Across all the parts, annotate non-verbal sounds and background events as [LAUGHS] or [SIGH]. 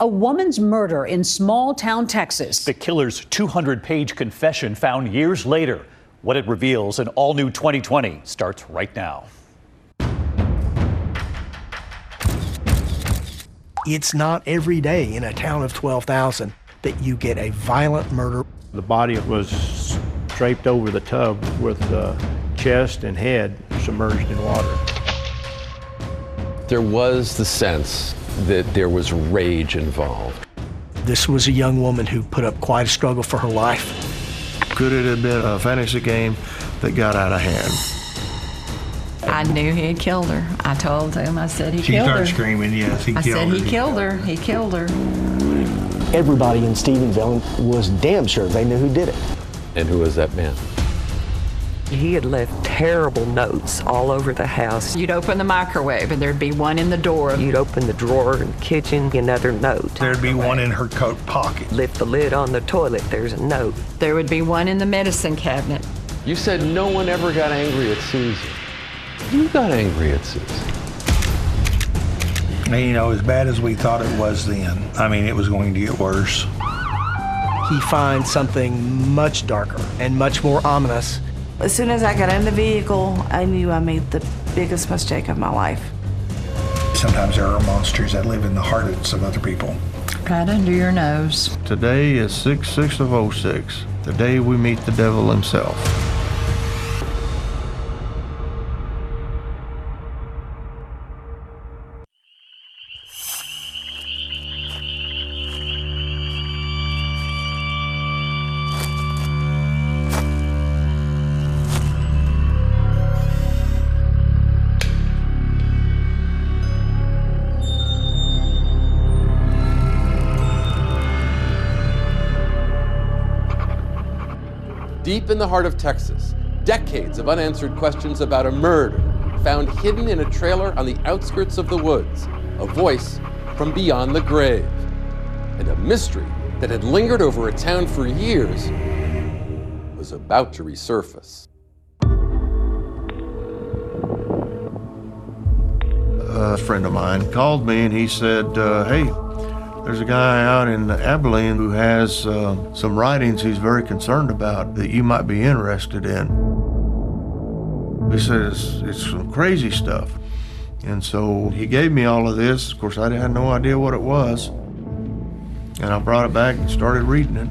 A woman's murder in small town Texas. The killer's 200 page confession found years later. What it reveals in all new 2020 starts right now. It's not every day in a town of 12,000 that you get a violent murder. The body was draped over the tub with the chest and head submerged in water. There was the sense that there was rage involved. This was a young woman who put up quite a struggle for her life. Could it have been a fantasy game that got out of hand? I knew he had killed her. I told him, I said he she killed her. She started screaming, yes, he I killed her. her. I said he killed her. He killed her. Everybody in Stephenville was damn sure they knew who did it. And who was that man? He had left terrible notes all over the house. You'd open the microwave and there'd be one in the door. You'd open the drawer in the kitchen, another note. There'd be one in her coat pocket. Lift the lid on the toilet, there's a note. There would be one in the medicine cabinet. You said no one ever got angry at Susan. You got angry at Susan. And, you know, as bad as we thought it was then, I mean, it was going to get worse. He finds something much darker and much more ominous as soon as I got in the vehicle, I knew I made the biggest mistake of my life. Sometimes there are monsters that live in the hearts of other people. Right under your nose. Today is 6 6 of 06, the day we meet the devil himself. Deep in the heart of Texas, decades of unanswered questions about a murder found hidden in a trailer on the outskirts of the woods, a voice from beyond the grave, and a mystery that had lingered over a town for years was about to resurface. A friend of mine called me and he said, uh, Hey, there's a guy out in Abilene who has uh, some writings he's very concerned about that you might be interested in. He says it's some crazy stuff. And so he gave me all of this. Of course, I had no idea what it was. And I brought it back and started reading it.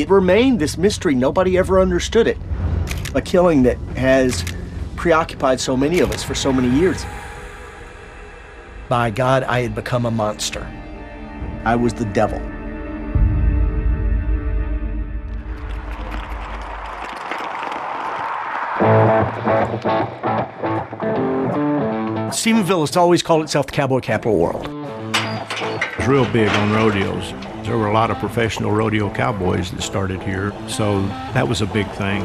It remained this mystery. Nobody ever understood it a killing that has preoccupied so many of us for so many years. By God, I had become a monster. I was the devil. Stephenville has always called itself the cowboy capital world. It's real big on rodeos. There were a lot of professional rodeo cowboys that started here, so that was a big thing.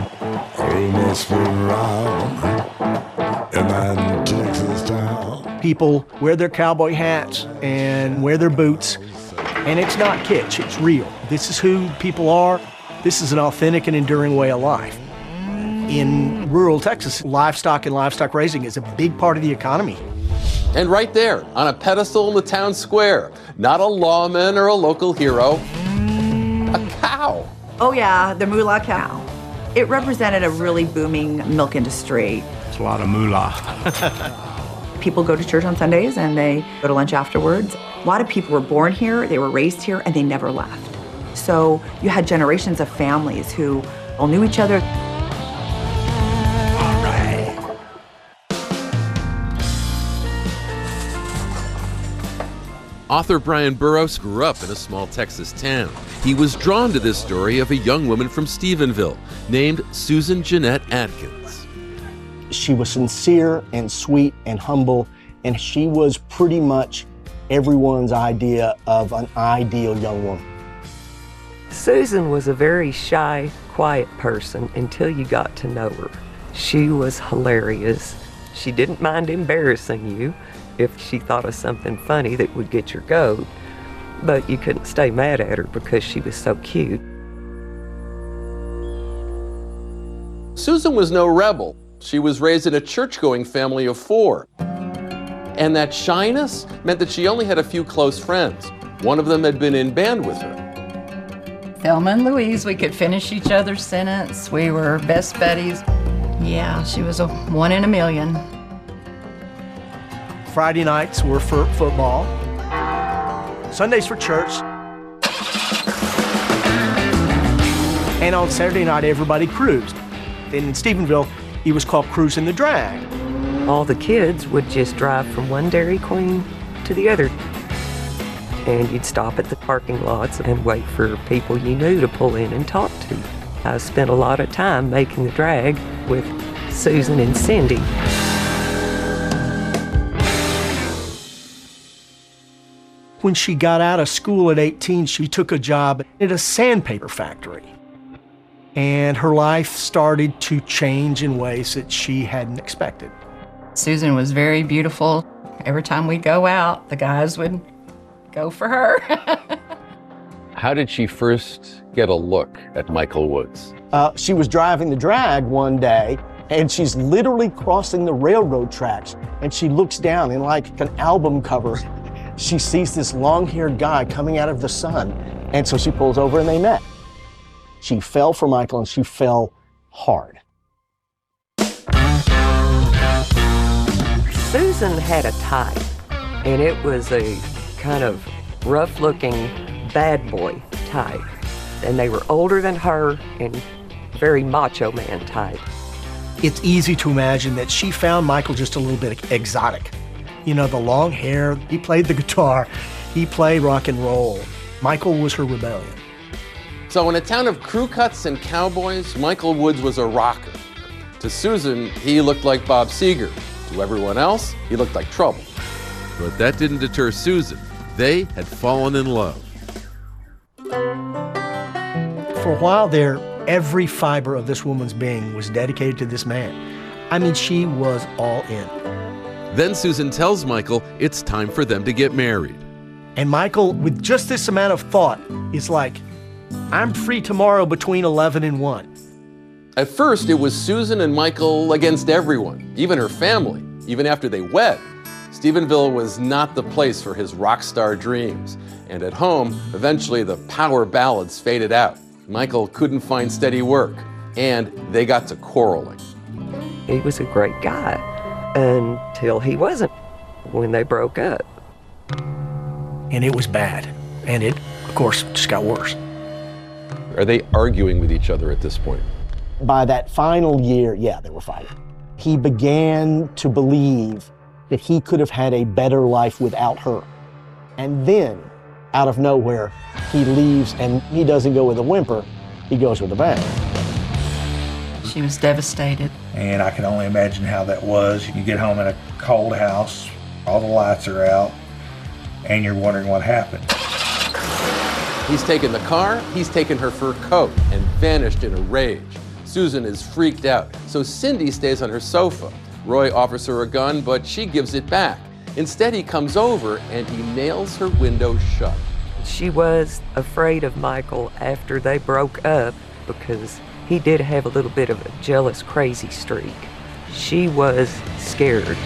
People wear their cowboy hats and wear their boots, and it's not kitsch, it's real. This is who people are. This is an authentic and enduring way of life. In rural Texas, livestock and livestock raising is a big part of the economy. And right there, on a pedestal in the town square, not a lawman or a local hero, a cow. Oh, yeah, the moolah cow. It represented a really booming milk industry. It's a lot of moolah. [LAUGHS] people go to church on Sundays and they go to lunch afterwards. A lot of people were born here, they were raised here, and they never left. So you had generations of families who all knew each other. Author Bryan Burrough grew up in a small Texas town. He was drawn to this story of a young woman from Stephenville named Susan Jeanette Atkins. She was sincere and sweet and humble, and she was pretty much everyone's idea of an ideal young woman. Susan was a very shy, quiet person until you got to know her. She was hilarious. She didn't mind embarrassing you if she thought of something funny that would get your goat, but you couldn't stay mad at her because she was so cute. Susan was no rebel. She was raised in a church going family of four. And that shyness meant that she only had a few close friends. One of them had been in band with her. Thelma and Louise, we could finish each other's sentence. We were best buddies. Yeah, she was a one in a million. Friday nights were for football, Sundays for church, and on Saturday night, everybody cruised. In Stephenville, he was called Cruising the Drag. All the kids would just drive from one Dairy Queen to the other. And you'd stop at the parking lots and wait for people you knew to pull in and talk to. I spent a lot of time making the drag with Susan and Cindy. When she got out of school at 18, she took a job at a sandpaper factory. And her life started to change in ways that she hadn't expected. Susan was very beautiful. Every time we'd go out, the guys would go for her. [LAUGHS] How did she first get a look at Michael Woods? Uh, she was driving the drag one day and she's literally crossing the railroad tracks and she looks down and like an album cover she sees this long-haired guy coming out of the sun and so she pulls over and they met. She fell for michael and she fell hard. Susan had a type and it was a kind of rough-looking bad boy type. And they were older than her and very macho man type. It's easy to imagine that she found Michael just a little bit exotic. You know, the long hair, he played the guitar, he played rock and roll. Michael was her rebellion. So, in a town of crew cuts and cowboys, Michael Woods was a rocker. To Susan, he looked like Bob Seger. To everyone else, he looked like trouble. But that didn't deter Susan. They had fallen in love. For a while there, every fiber of this woman's being was dedicated to this man. I mean, she was all in. Then Susan tells Michael it's time for them to get married. And Michael, with just this amount of thought, is like, I'm free tomorrow between 11 and 1. At first, it was Susan and Michael against everyone, even her family, even after they wed. Stephenville was not the place for his rock star dreams. And at home, eventually the power ballads faded out. Michael couldn't find steady work, and they got to quarreling. He was a great guy until he wasn't when they broke up. And it was bad. And it, of course, just got worse. Are they arguing with each other at this point? By that final year, yeah, they were fighting. He began to believe that he could have had a better life without her. And then, out of nowhere, he leaves and he doesn't go with a whimper, he goes with a bang. She was devastated. And I can only imagine how that was. You get home in a cold house, all the lights are out, and you're wondering what happened. He's taken the car, he's taken her fur coat, and vanished in a rage. Susan is freaked out, so Cindy stays on her sofa. Roy offers her a gun, but she gives it back. Instead, he comes over and he nails her window shut. She was afraid of Michael after they broke up because he did have a little bit of a jealous, crazy streak. She was scared.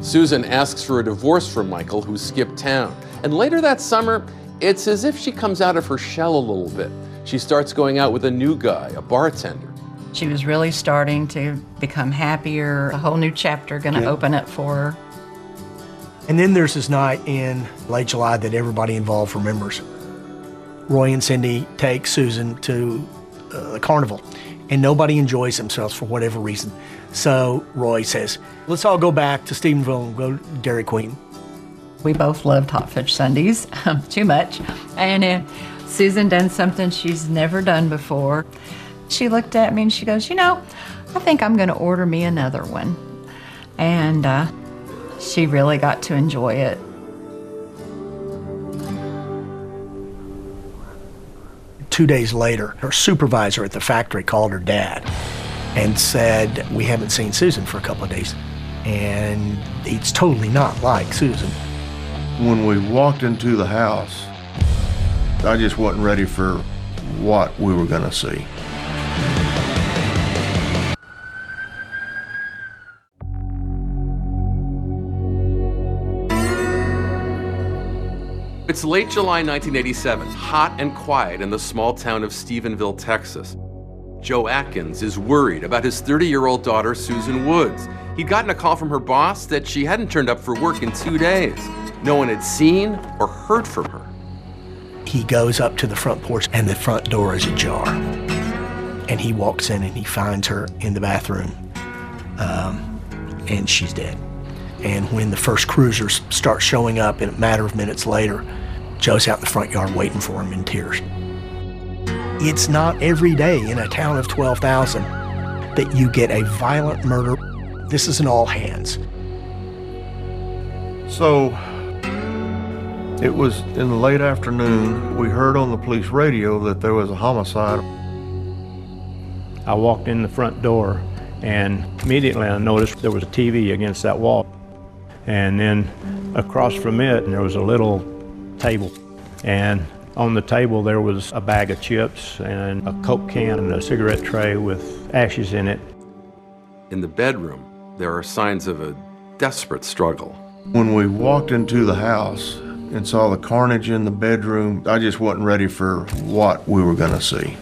Susan asks for a divorce from Michael, who skipped town. And later that summer, it's as if she comes out of her shell a little bit. She starts going out with a new guy, a bartender. She was really starting to become happier, a whole new chapter going to Yeah. open up for her. And then there's this night in late July that everybody involved remembers. Roy and Cindy take Susan to uh, the carnival, and nobody enjoys themselves for whatever reason. So Roy says, Let's all go back to Stephenville and go to Dairy Queen. We both loved hot fudge sundaes, [LAUGHS] too much. And uh, Susan done something she's never done before. She looked at me and she goes, You know, I think I'm going to order me another one. And uh, she really got to enjoy it. Two days later, her supervisor at the factory called her dad and said, We haven't seen Susan for a couple of days. And it's totally not like Susan. When we walked into the house, I just wasn't ready for what we were going to see. It's late July 1987, hot and quiet in the small town of Stephenville, Texas. Joe Atkins is worried about his 30 year old daughter, Susan Woods. He'd gotten a call from her boss that she hadn't turned up for work in two days. No one had seen or heard from her. He goes up to the front porch, and the front door is ajar. And he walks in and he finds her in the bathroom, um, and she's dead. And when the first cruisers start showing up, in a matter of minutes later, Joe's out in the front yard waiting for him in tears. It's not every day in a town of 12,000 that you get a violent murder. This is an all hands. So it was in the late afternoon. We heard on the police radio that there was a homicide. I walked in the front door and immediately I noticed there was a TV against that wall. And then across from it, there was a little table. And on the table, there was a bag of chips and a Coke can and a cigarette tray with ashes in it. In the bedroom, there are signs of a desperate struggle. When we walked into the house and saw the carnage in the bedroom, I just wasn't ready for what we were going to see.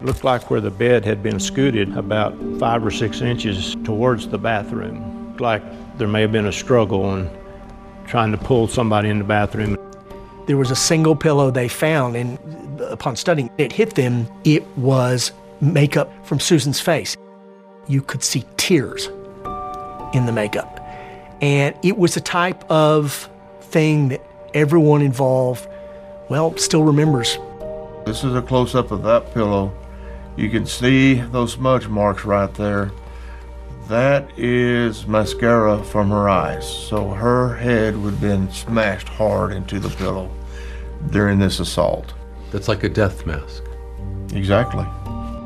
It looked like where the bed had been scooted about five or six inches towards the bathroom. Looked like there may have been a struggle in trying to pull somebody in the bathroom. There was a single pillow they found, and upon studying, it hit them. It was makeup from Susan's face. You could see tears in the makeup. And it was a type of thing that everyone involved, well, still remembers. This is a close up of that pillow. You can see those smudge marks right there. That is mascara from her eyes. So her head would have been smashed hard into the pillow during this assault. That's like a death mask. Exactly.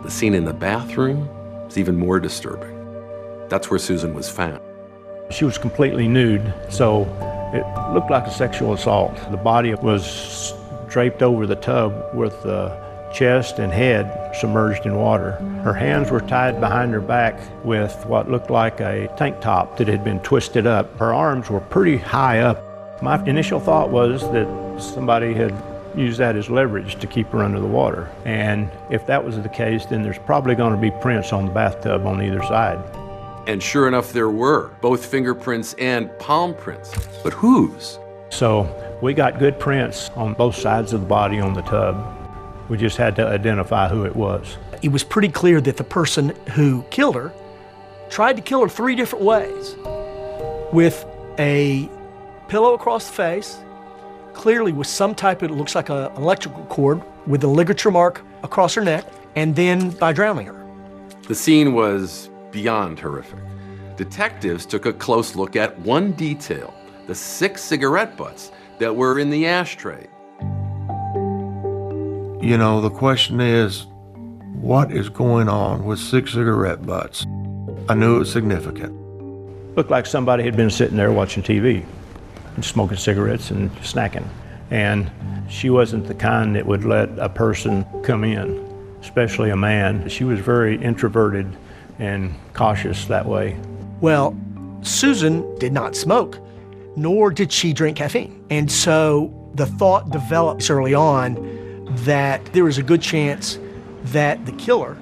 The scene in the bathroom is even more disturbing. That's where Susan was found. She was completely nude, so it looked like a sexual assault. The body was draped over the tub with the chest and head submerged in water. Her mm-hmm. hands were tied behind her back with what looked like a tank top that had been twisted up. Her arms were pretty high up. My initial thought was that somebody had used that as leverage to keep her under the water. And if that was the case, then there's probably going to be prints on the bathtub on either side. And sure enough, there were both fingerprints and palm prints. But whose? So we got good prints on both sides of the body on the tub. We just had to identify who it was. It was pretty clear that the person who killed her tried to kill her three different ways with a pillow across the face, clearly with some type of, it looks like a, an electrical cord with a ligature mark across her neck, and then by drowning her. The scene was beyond horrific. Detectives took a close look at one detail the six cigarette butts that were in the ashtray. You know, the question is what is going on with six cigarette butts? I knew it was significant. Looked like somebody had been sitting there watching TV and smoking cigarettes and snacking. And she wasn't the kind that would let a person come in, especially a man. She was very introverted and cautious that way. Well, Susan did not smoke, nor did she drink caffeine. And so the thought developed early on that there was a good chance that the killer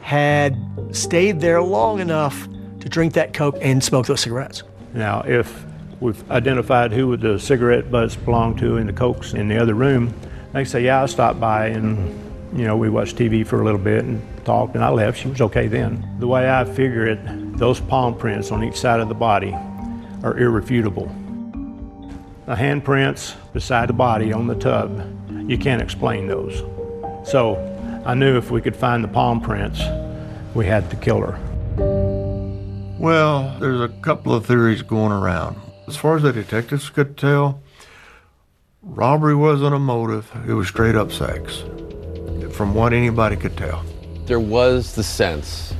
had stayed there long enough to drink that Coke and smoke those cigarettes. Now, if we've identified who the cigarette butts belonged to and the Cokes in the other room, they say, yeah, I stopped by and, you know, we watched TV for a little bit and talked and I left. She was okay then. The way I figure it, those palm prints on each side of the body are irrefutable. The handprints beside the body on the tub you can't explain those. So I knew if we could find the palm prints, we had the killer. Well, there's a couple of theories going around. As far as the detectives could tell, robbery wasn't a motive, it was straight up sex, from what anybody could tell. There was the sense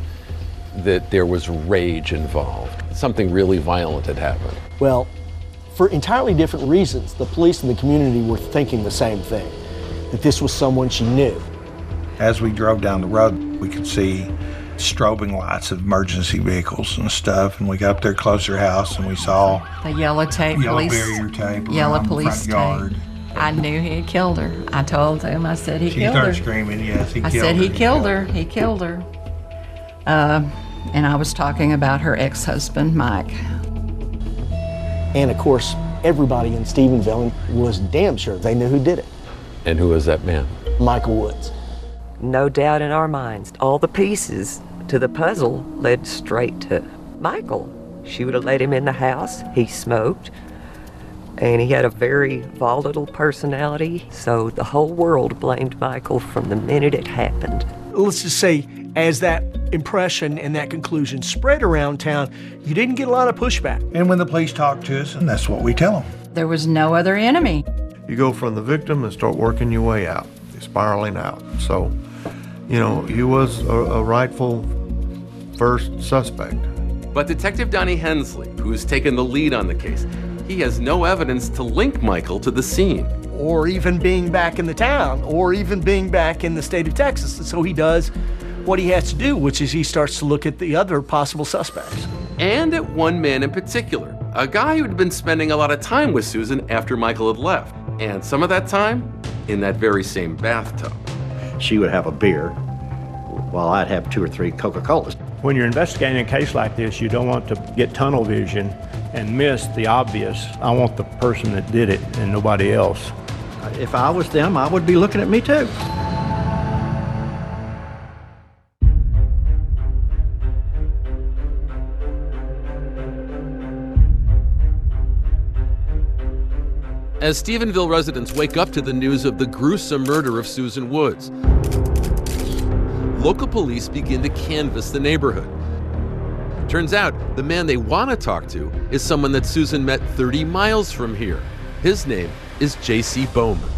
that there was rage involved. Something really violent had happened. Well, for entirely different reasons, the police and the community were thinking the same thing that this was someone she knew. As we drove down the road, we could see strobing lights of emergency vehicles and stuff. And we got up there close to her house and we saw The yellow tape yellow police. barrier tape Yellow around the police front yard. tape. I knew he had killed her. I told him, I said he She killed started her. screaming, yes, he killed her. I killed said her. he killed her. He killed her. Uh, and I was talking about her ex-husband, Mike. And of course, everybody in Stephenville was damn sure they knew who did it And who was that man? Michael Woods. No doubt in our minds, all the pieces to the puzzle led straight to Michael. She would have let him in the house. He smoked. And he had a very volatile personality, so the whole world blamed Michael from the minute it happened. Let's just say, as that impression and that conclusion spread around town, you didn't get a lot of pushback. And when the police talk to us, and that's what we tell them. There was no other enemy. You go from the victim and start working your way out, spiraling out. So, you know, he was a, a rightful first suspect. But Detective Donnie Hensley, who has taken the lead on the case, he has no evidence to link Michael to the scene. or even being back in the town, or even being back in the state of Texas. And so he does what he has to do, which is he starts to look at the other possible suspects. And at one man in particular, a guy who'd been spending a lot of time with Susan after Michael had left. And some of that time in that very same bathtub. She would have a beer while I'd have two or three Coca Colas. When you're investigating a case like this, you don't want to get tunnel vision and miss the obvious. I want the person that did it and nobody else. If I was them, I would be looking at me too. As Stephenville residents wake up to the news of the gruesome murder of Susan Woods, local police begin to canvass the neighborhood. Turns out the man they want to talk to is someone that Susan met 30 miles from here. His name is J.C. Bowman.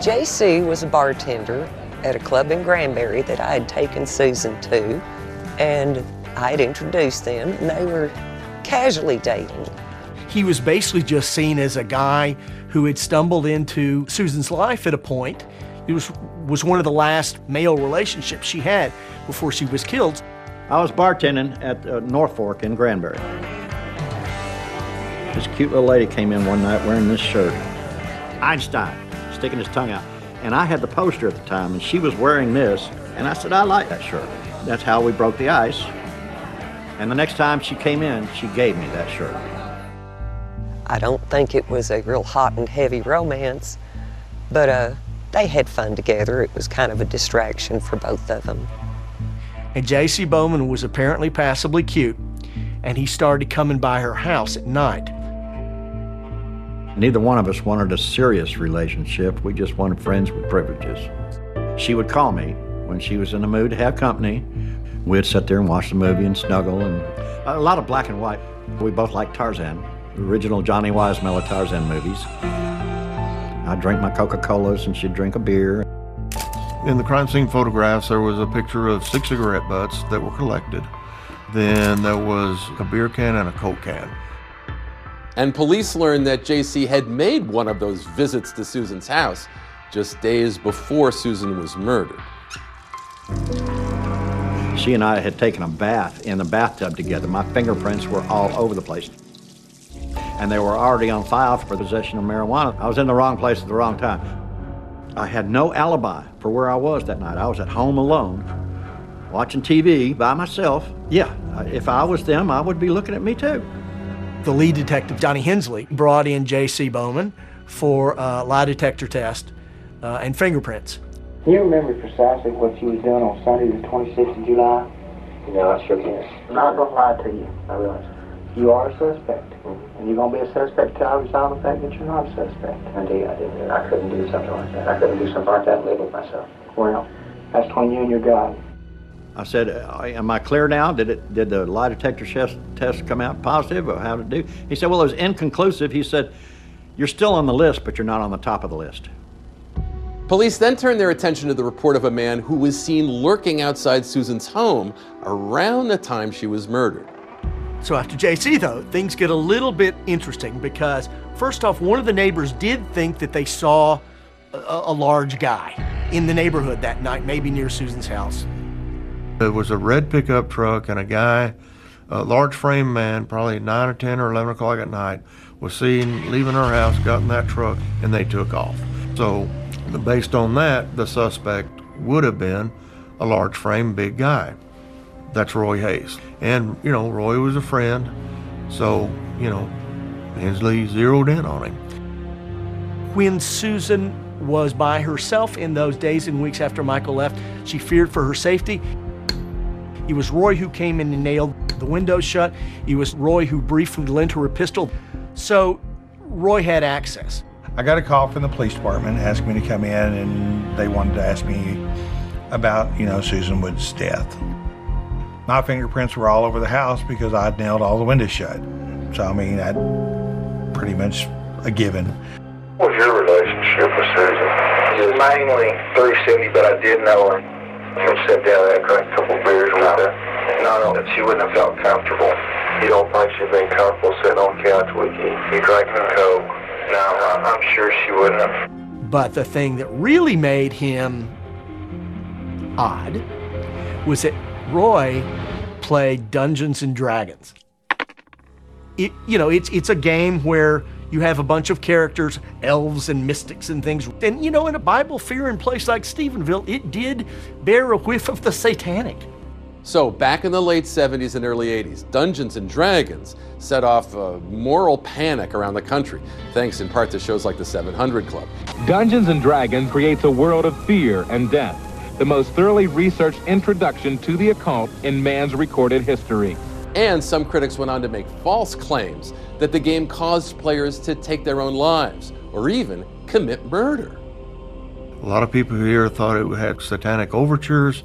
JC was a bartender at a club in Granbury that I had taken Susan to, and I had introduced them, and they were casually dating. He was basically just seen as a guy who had stumbled into Susan's life at a point. It was was one of the last male relationships she had before she was killed. I was bartending at uh, North Fork in Granbury. This cute little lady came in one night wearing this shirt. Einstein, sticking his tongue out. And I had the poster at the time, and she was wearing this. And I said, I like that shirt. That's how we broke the ice. And the next time she came in, she gave me that shirt. I don't think it was a real hot and heavy romance, but uh, they had fun together. It was kind of a distraction for both of them. And J.C. Bowman was apparently passably cute, and he started coming by her house at night. Neither one of us wanted a serious relationship. We just wanted friends with privileges. She would call me when she was in the mood to have company. We'd sit there and watch the movie and snuggle, and a lot of black and white. We both liked Tarzan, the original Johnny Weissmuller Tarzan movies. I'd drink my Coca Colas, and she'd drink a beer. In the crime scene photographs, there was a picture of six cigarette butts that were collected. Then there was a beer can and a Coke can. And police learned that JC had made one of those visits to Susan's house just days before Susan was murdered. She and I had taken a bath in the bathtub together. My fingerprints were all over the place. And they were already on file for possession of marijuana. I was in the wrong place at the wrong time. I had no alibi for where I was that night. I was at home alone, watching TV by myself. Yeah, if I was them, I would be looking at me too. The lead detective, Donnie Hensley, brought in J.C. Bowman for a lie detector test uh, and fingerprints. Do you remember precisely what you was doing on Sunday, the 26th of July? No, I sure can't. I'm not going to lie to you. I realize. You are a suspect. And you're going to be a suspect until I resolve the fact that you're not a suspect. Indeed, I didn't. I couldn't do something like that. I couldn't do something like that and live with myself. Well, that's between you and your God. I said, "Uh, "Am I clear now? Did it? Did the lie detector test test come out positive, or how did it do?" He said, "Well, it was inconclusive." He said, "You're still on the list, but you're not on the top of the list." Police then turned their attention to the report of a man who was seen lurking outside Susan's home around the time she was murdered. So after JC, though, things get a little bit interesting because First off, one of the neighbors did think that they saw a, a large guy in the neighborhood that night, maybe near Susan's house. It was a red pickup truck and a guy, a large frame man, probably 9 or 10 or 11 o'clock at night, was seen leaving her house, got in that truck, and they took off. So, based on that, the suspect would have been a large frame, big guy. That's Roy Hayes. And, you know, Roy was a friend, so, you know, Hensley zeroed in on him. When Susan was by herself in those days and weeks after Michael left, she feared for her safety. It was Roy who came in and nailed the window shut. It was Roy who briefly lent her a pistol. So Roy had access. I got a call from the police department asking me to come in, and they wanted to ask me about, you know, Susan Wood's death. My fingerprints were all over the house because I'd nailed all the windows shut. So, I mean, I'd pretty much a given. What was your relationship with Susan? It was mainly 370, but I did know her. I would sit down and drink a couple beers with her. And I know that she wouldn't have felt comfortable. You don't think she'd been comfortable sitting on the couch with you? You drinking Coke? No, I'm sure she wouldn't have. But the thing that really made him odd was that Roy played Dungeons and Dragons. It, you know, it's it's a game where you have a bunch of characters, elves and mystics and things. And you know, in a Bible fearing place like Stephenville, it did bear a whiff of the satanic. So, back in the late 70s and early 80s, Dungeons and Dragons set off a moral panic around the country, thanks in part to shows like the 700 Club. Dungeons and Dragons creates a world of fear and death, the most thoroughly researched introduction to the occult in man's recorded history. And some critics went on to make false claims that the game caused players to take their own lives or even commit murder. A lot of people here thought it had satanic overtures.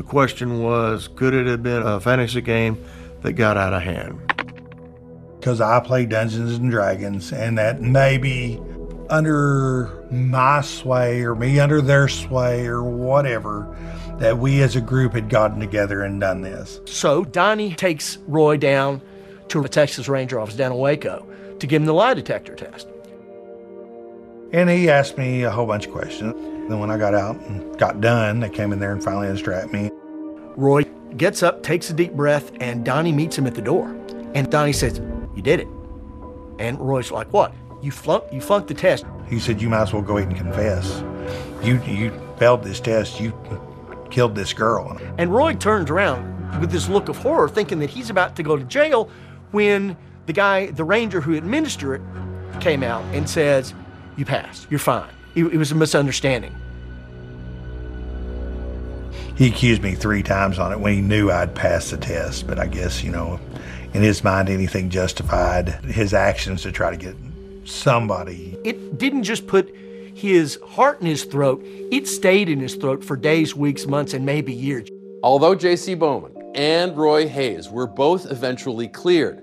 The question was could it have been a fantasy game that got out of hand? Because I play Dungeons and Dragons, and that maybe under my sway or me under their sway or whatever, that we as a group had gotten together and done this. So Donnie takes Roy down to the Texas Ranger office down in Waco to give him the lie detector test. And he asked me a whole bunch of questions. Then when I got out and got done, they came in there and finally instructed me. Roy gets up, takes a deep breath, and Donnie meets him at the door. And Donnie says, You did it. And Roy's like, What? You flunked you flunked the test. He said, You might as well go ahead and confess. You you failed this test, you killed this girl. And Roy turns around with this look of horror, thinking that he's about to go to jail when the guy, the ranger who administered it, came out and says, You passed. You're fine. It, it was a misunderstanding. He accused me three times on it when he knew I'd passed the test, but I guess, you know, in his mind, anything justified his actions to try to get somebody. It didn't just put his heart in his throat, it stayed in his throat for days, weeks, months, and maybe years. Although J.C. Bowman and Roy Hayes were both eventually cleared,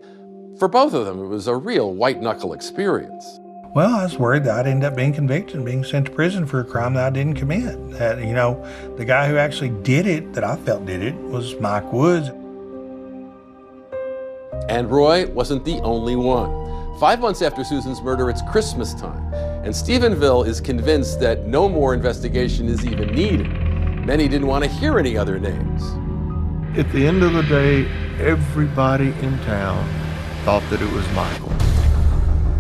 for both of them it was a real white knuckle experience. Well, I was worried that I'd end up being convicted and being sent to prison for a crime that I didn't commit. That, you know, the guy who actually did it, that I felt did it, was Mike Woods. And Roy wasn't the only one. Five months after Susan's murder, it's Christmas time, and Stephenville is convinced that no more investigation is even needed. Many didn't want to hear any other names. At the end of the day, everybody in town thought that it was Michael.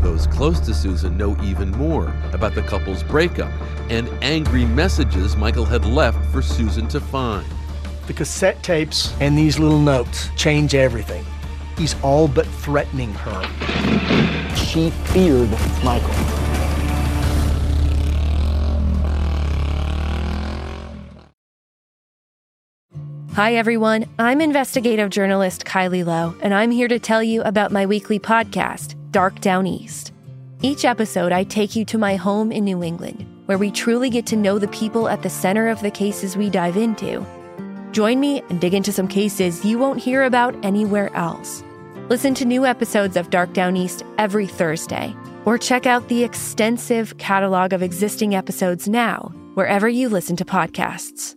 Those close to Susan know even more about the couple's breakup and angry messages Michael had left for Susan to find. The cassette tapes and these little notes change everything. He's all but threatening her. She feared Michael. Hi, everyone. I'm investigative journalist Kylie Low, and I'm here to tell you about my weekly podcast, Dark Down East. Each episode, I take you to my home in New England, where we truly get to know the people at the center of the cases we dive into. Join me and dig into some cases you won't hear about anywhere else. Listen to new episodes of Dark Down East every Thursday, or check out the extensive catalog of existing episodes now, wherever you listen to podcasts.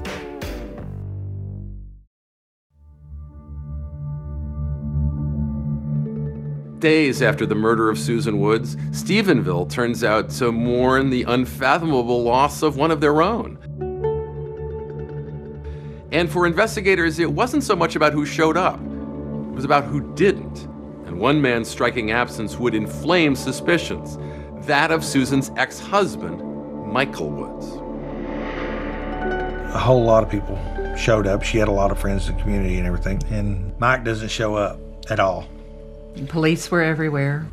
Days after the murder of Susan Woods, Stephenville turns out to mourn the unfathomable loss of one of their own. And for investigators, it wasn't so much about who showed up, it was about who didn't. And one man's striking absence would inflame suspicions that of Susan's ex husband, Michael Woods. A whole lot of people showed up. She had a lot of friends in the community and everything. And Mike doesn't show up at all. Police were everywhere.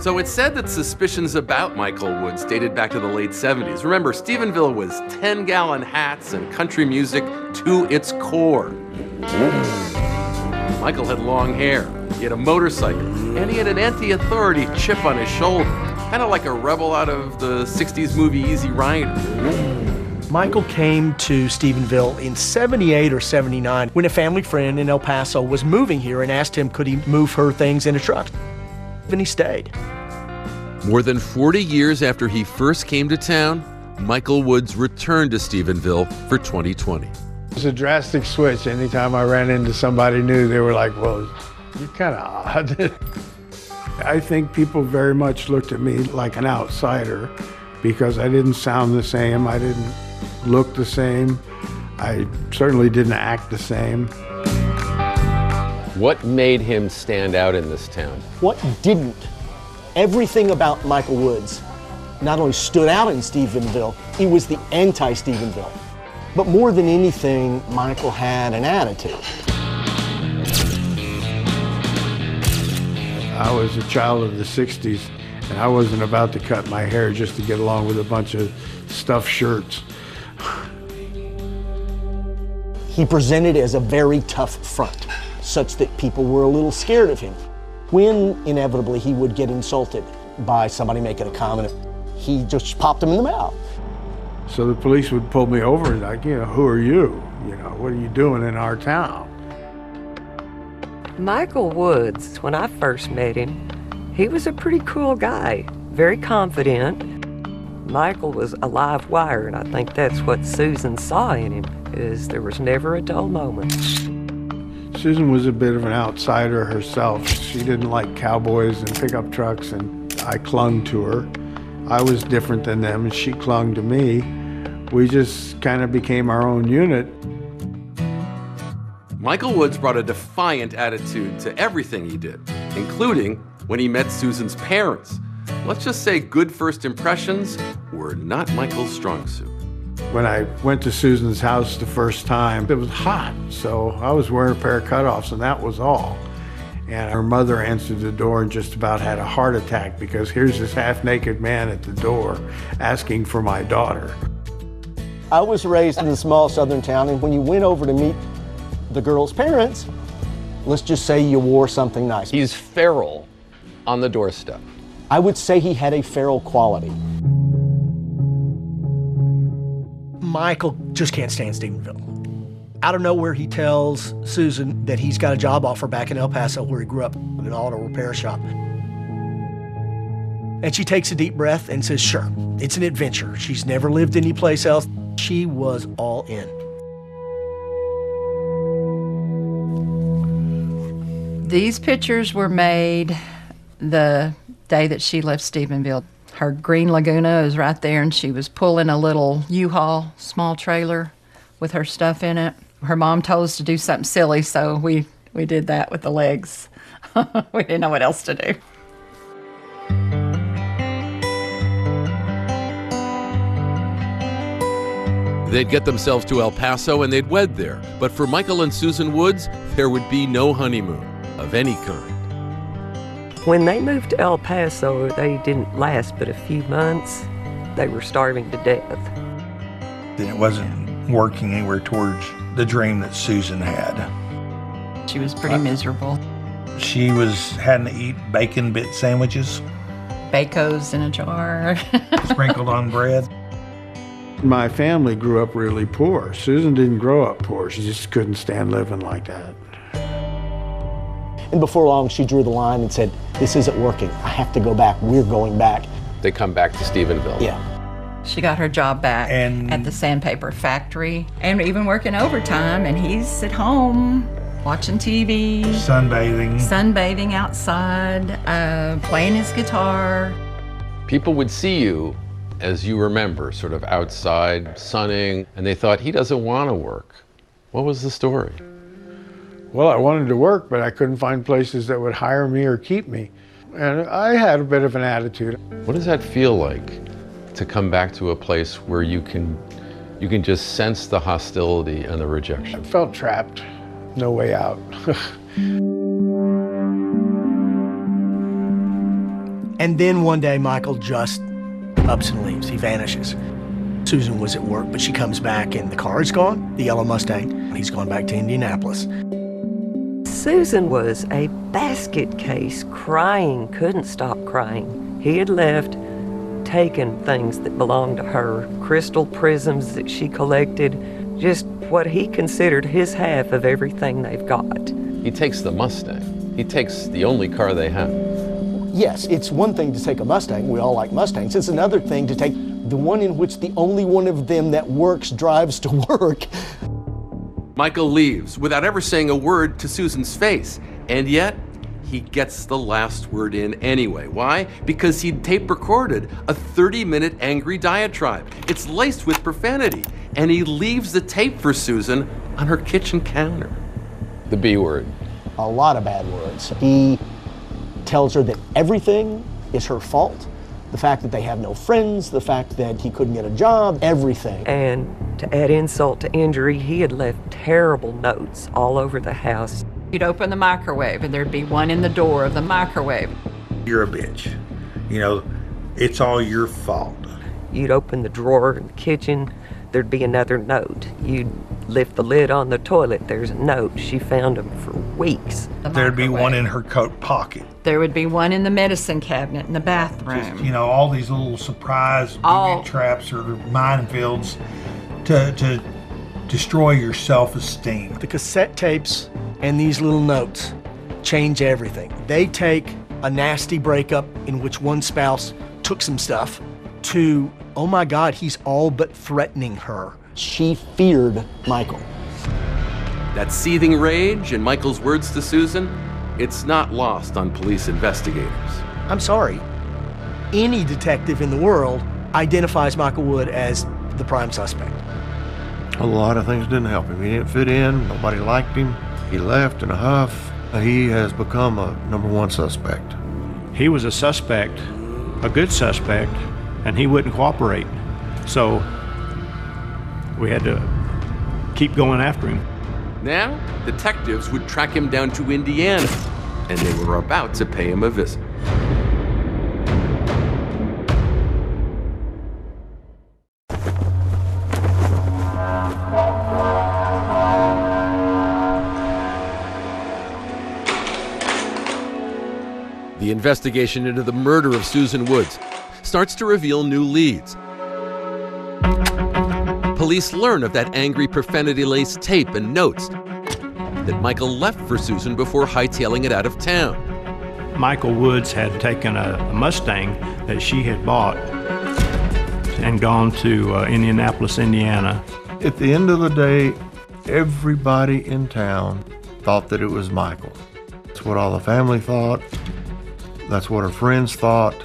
So it's said that suspicions about Michael Woods dated back to the late 70s. Remember, Stephenville was 10 gallon hats and country music to its core. Michael had long hair, he had a motorcycle, and he had an anti authority chip on his shoulder, kind of like a rebel out of the 60s movie Easy Rider. Michael came to Stephenville in 78 or 79 when a family friend in El Paso was moving here and asked him could he move her things in a truck. And he stayed. More than 40 years after he first came to town, Michael Woods returned to Stephenville for 2020. It was a drastic switch. Anytime I ran into somebody new, they were like, well, you're kind of odd. [LAUGHS] I think people very much looked at me like an outsider because I didn't sound the same. I didn't look the same. I certainly didn't act the same. What made him stand out in this town? What didn't? Everything about Michael Woods not only stood out in Stephenville, he was the anti Stephenville. But more than anything, Michael had an attitude. I was a child of the 60s, and I wasn't about to cut my hair just to get along with a bunch of stuffed shirts. He presented as a very tough front, such that people were a little scared of him. When inevitably he would get insulted by somebody making a comment, he just popped him in the mouth. So the police would pull me over and like, you know, who are you? You know, what are you doing in our town? Michael Woods, when I first met him, he was a pretty cool guy, very confident. Michael was a live wire, and I think that's what Susan saw in him, is there was never a dull moment. Susan was a bit of an outsider herself. She didn't like cowboys and pickup trucks, and I clung to her. I was different than them, and she clung to me. We just kind of became our own unit. Michael Woods brought a defiant attitude to everything he did, including when he met Susan's parents. Let's just say good first impressions were not Michael's strong suit. When I went to Susan's house the first time, it was hot, so I was wearing a pair of cutoffs, and that was all. And her mother answered the door and just about had a heart attack because here's this half naked man at the door asking for my daughter. I was raised in a small southern town, and when you went over to meet the girl's parents, let's just say you wore something nice. He's feral on the doorstep. I would say he had a feral quality. Michael just can't stand Stephenville. Out of nowhere, he tells Susan that he's got a job offer back in El Paso where he grew up in an auto repair shop. And she takes a deep breath and says, Sure, it's an adventure. She's never lived anyplace else. She was all in. These pictures were made the day that she left Stephenville. Her green Laguna is right there, and she was pulling a little U-Haul small trailer with her stuff in it. Her mom told us to do something silly, so we, we did that with the legs. [LAUGHS] we didn't know what else to do. They'd get themselves to El Paso and they'd wed there. But for Michael and Susan Woods, there would be no honeymoon of any kind. When they moved to El Paso, they didn't last but a few months. They were starving to death. Then it wasn't working anywhere towards the dream that Susan had. She was pretty uh, miserable. She was having to eat bacon bit sandwiches Bacos in a jar. [LAUGHS] sprinkled on bread. My family grew up really poor. Susan didn't grow up poor. She just couldn't stand living like that. And before long, she drew the line and said, This isn't working. I have to go back. We're going back. They come back to Stephenville. Yeah. She got her job back at the sandpaper factory and even working overtime. And he's at home watching TV, Sunbathing. sunbathing outside, uh, playing his guitar. People would see you as you remember, sort of outside, sunning, and they thought he doesn't want to work. What was the story? Well, I wanted to work, but I couldn't find places that would hire me or keep me. And I had a bit of an attitude. What does that feel like to come back to a place where you can you can just sense the hostility and the rejection? I felt trapped. No way out. [LAUGHS] And then one day, Michael just ups and leaves. He vanishes. Susan was at work, but she comes back and the car is gone, the yellow Mustang. He's gone back to Indianapolis. Susan was a basket case, crying, couldn't stop crying. He had left, taken things that belonged to her, crystal prisms that she collected, just what he considered his half of everything they've got. He takes the Mustang. He takes the only car they have. Yes, it's one thing to take a Mustang. We all like Mustangs. It's another thing to take the one in which the only one of them that works drives to [LAUGHS] work. Michael leaves without ever saying a word to Susan's face, and yet he gets the last word in anyway. Why? Because he'd tape recorded a 30 minute angry diatribe. It's laced with profanity, and he leaves the tape for Susan on her kitchen counter. The B word. A lot of bad words. He tells her that everything is her fault. The fact that they have no friends, the fact that he couldn't get a job, everything. And to add insult to injury, he had left terrible notes all over the house. You'd open the microwave and there'd be one in the door of the microwave. You're a bitch. You know, it's all your fault. You'd open the drawer in the kitchen, there'd be another note. You'd lift the lid on the toilet, there's a note. She found them for weeks. There'd be one in her coat pocket. There would be one in the medicine cabinet in the bathroom. You know, all these little surprise All- traps or minefields to, to destroy your self esteem. The cassette tapes and these little notes change everything. They take a nasty breakup in which one spouse took some stuff to, oh my God, he's all but threatening her. She feared Michael. That seething rage and Michael's words to Susan, it's not lost on police investigators. I'm sorry. Any detective in the world identifies Michael Wood as the prime suspect. A lot of things didn't help him. He didn't fit in. Nobody liked him. He left in a huff. He has become a number one suspect. He was a suspect, a good suspect, and he wouldn't cooperate. So we had to keep going after him. Now, detectives would track him down to Indiana, and they were about to pay him a visit. The investigation into the murder of Susan Woods starts to reveal new leads. Police learn of that angry profanity laced tape and notes that Michael left for Susan before hightailing it out of town. Michael Woods had taken a, a Mustang that she had bought and gone to uh, Indianapolis, Indiana. At the end of the day, everybody in town thought that it was Michael. That's what all the family thought. That's what her friends thought.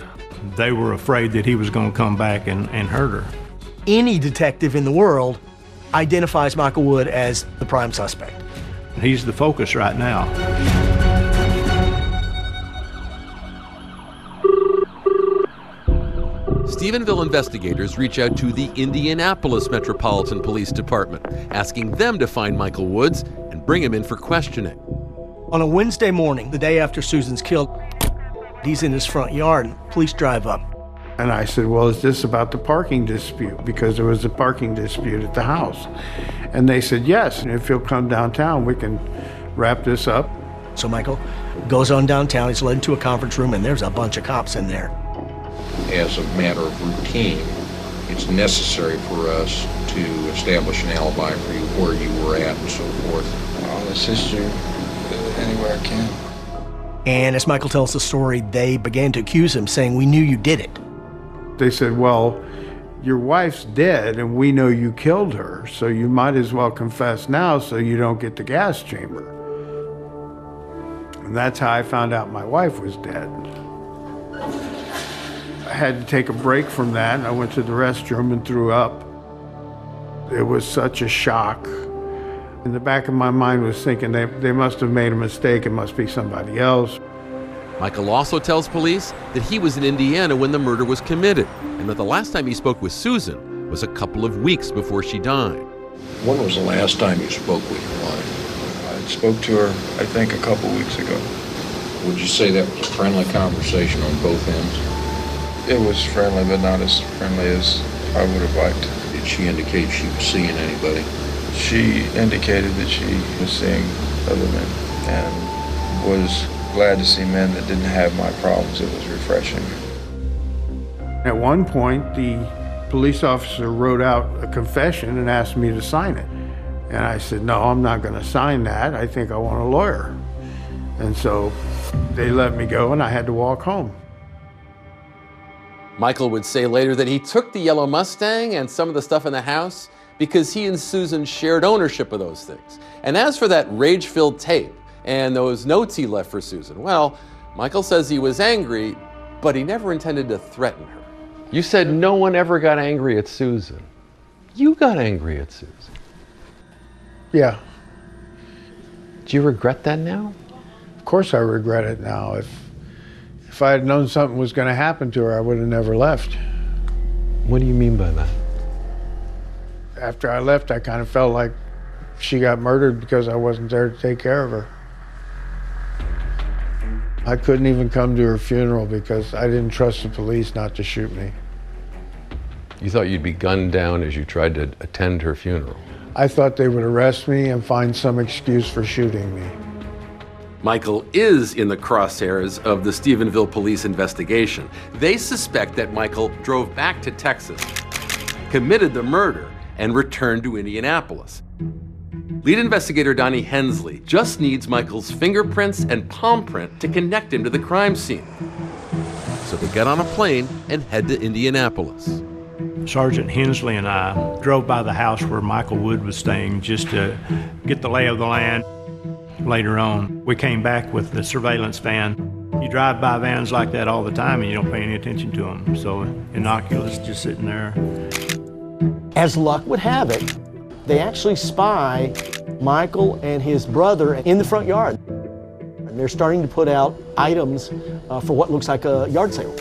They were afraid that he was going to come back and, and hurt her. Any detective in the world identifies Michael Wood as the prime suspect. He's the focus right now. Stephenville investigators reach out to the Indianapolis Metropolitan Police Department, asking them to find Michael Woods and bring him in for questioning. On a Wednesday morning, the day after Susan's killed, he's in his front yard police drive up. And I said, Well, is this about the parking dispute? Because there was a parking dispute at the house. And they said, Yes. And if you'll come downtown, we can wrap this up. So Michael goes on downtown. He's led into a conference room, and there's a bunch of cops in there. As a matter of routine, it's necessary for us to establish an alibi for you, where you were at and so forth. I'll assist you anywhere I can. And as Michael tells the story, they began to accuse him, saying, We knew you did it. They said, Well, your wife's dead, and we know you killed her, so you might as well confess now so you don't get the gas chamber. And that's how I found out my wife was dead. I had to take a break from that. I went to the restroom and threw up. It was such a shock. In the back of my mind was thinking they, they must have made a mistake. It must be somebody else. Michael also tells police that he was in Indiana when the murder was committed, and that the last time he spoke with Susan was a couple of weeks before she died. When was the last time you spoke with your wife? I spoke to her, I think, a couple weeks ago. Would you say that was a friendly conversation on both ends? It was friendly, but not as friendly as I would have liked. Did she indicate she was seeing anybody? She indicated that she was seeing other men and was glad to see men that didn't have my problems. It was refreshing. At one point, the police officer wrote out a confession and asked me to sign it. And I said, No, I'm not going to sign that. I think I want a lawyer. And so they let me go, and I had to walk home. Michael would say later that he took the yellow Mustang and some of the stuff in the house because he and Susan shared ownership of those things. And as for that rage filled tape and those notes he left for Susan, well, Michael says he was angry, but he never intended to threaten her. You said no one ever got angry at Susan. You got angry at Susan. Yeah, Do you regret that now? of course I regret it now. If, if I had known something was going to happen to her, I would have never left. What do you mean by that? After I left, I kind of felt like she got murdered because I wasn't there to take care of her. I couldn't even come to her funeral because I didn't trust the police not to shoot me. You thought you'd be gunned down as you tried to attend her funeral. I thought they would arrest me and find some excuse for shooting me. Michael is in the crosshairs of the Stephenville police investigation. They suspect that Michael drove back to Texas, committed the murder, and returned to Indianapolis. Lead investigator Donnie Hensley just needs Michael's fingerprints and palm print to connect him to the crime scene. So they get on a plane and head to Indianapolis. Sergeant Hensley and I drove by the house where Michael Wood was staying just to get the lay of the land. Later on, we came back with the surveillance van. You drive by vans like that all the time and you don't pay any attention to them. So innocuous, just sitting there. As luck would have it, they actually spy Michael and his brother in the front yard. And they're starting to put out items uh, for what looks like a yard sale.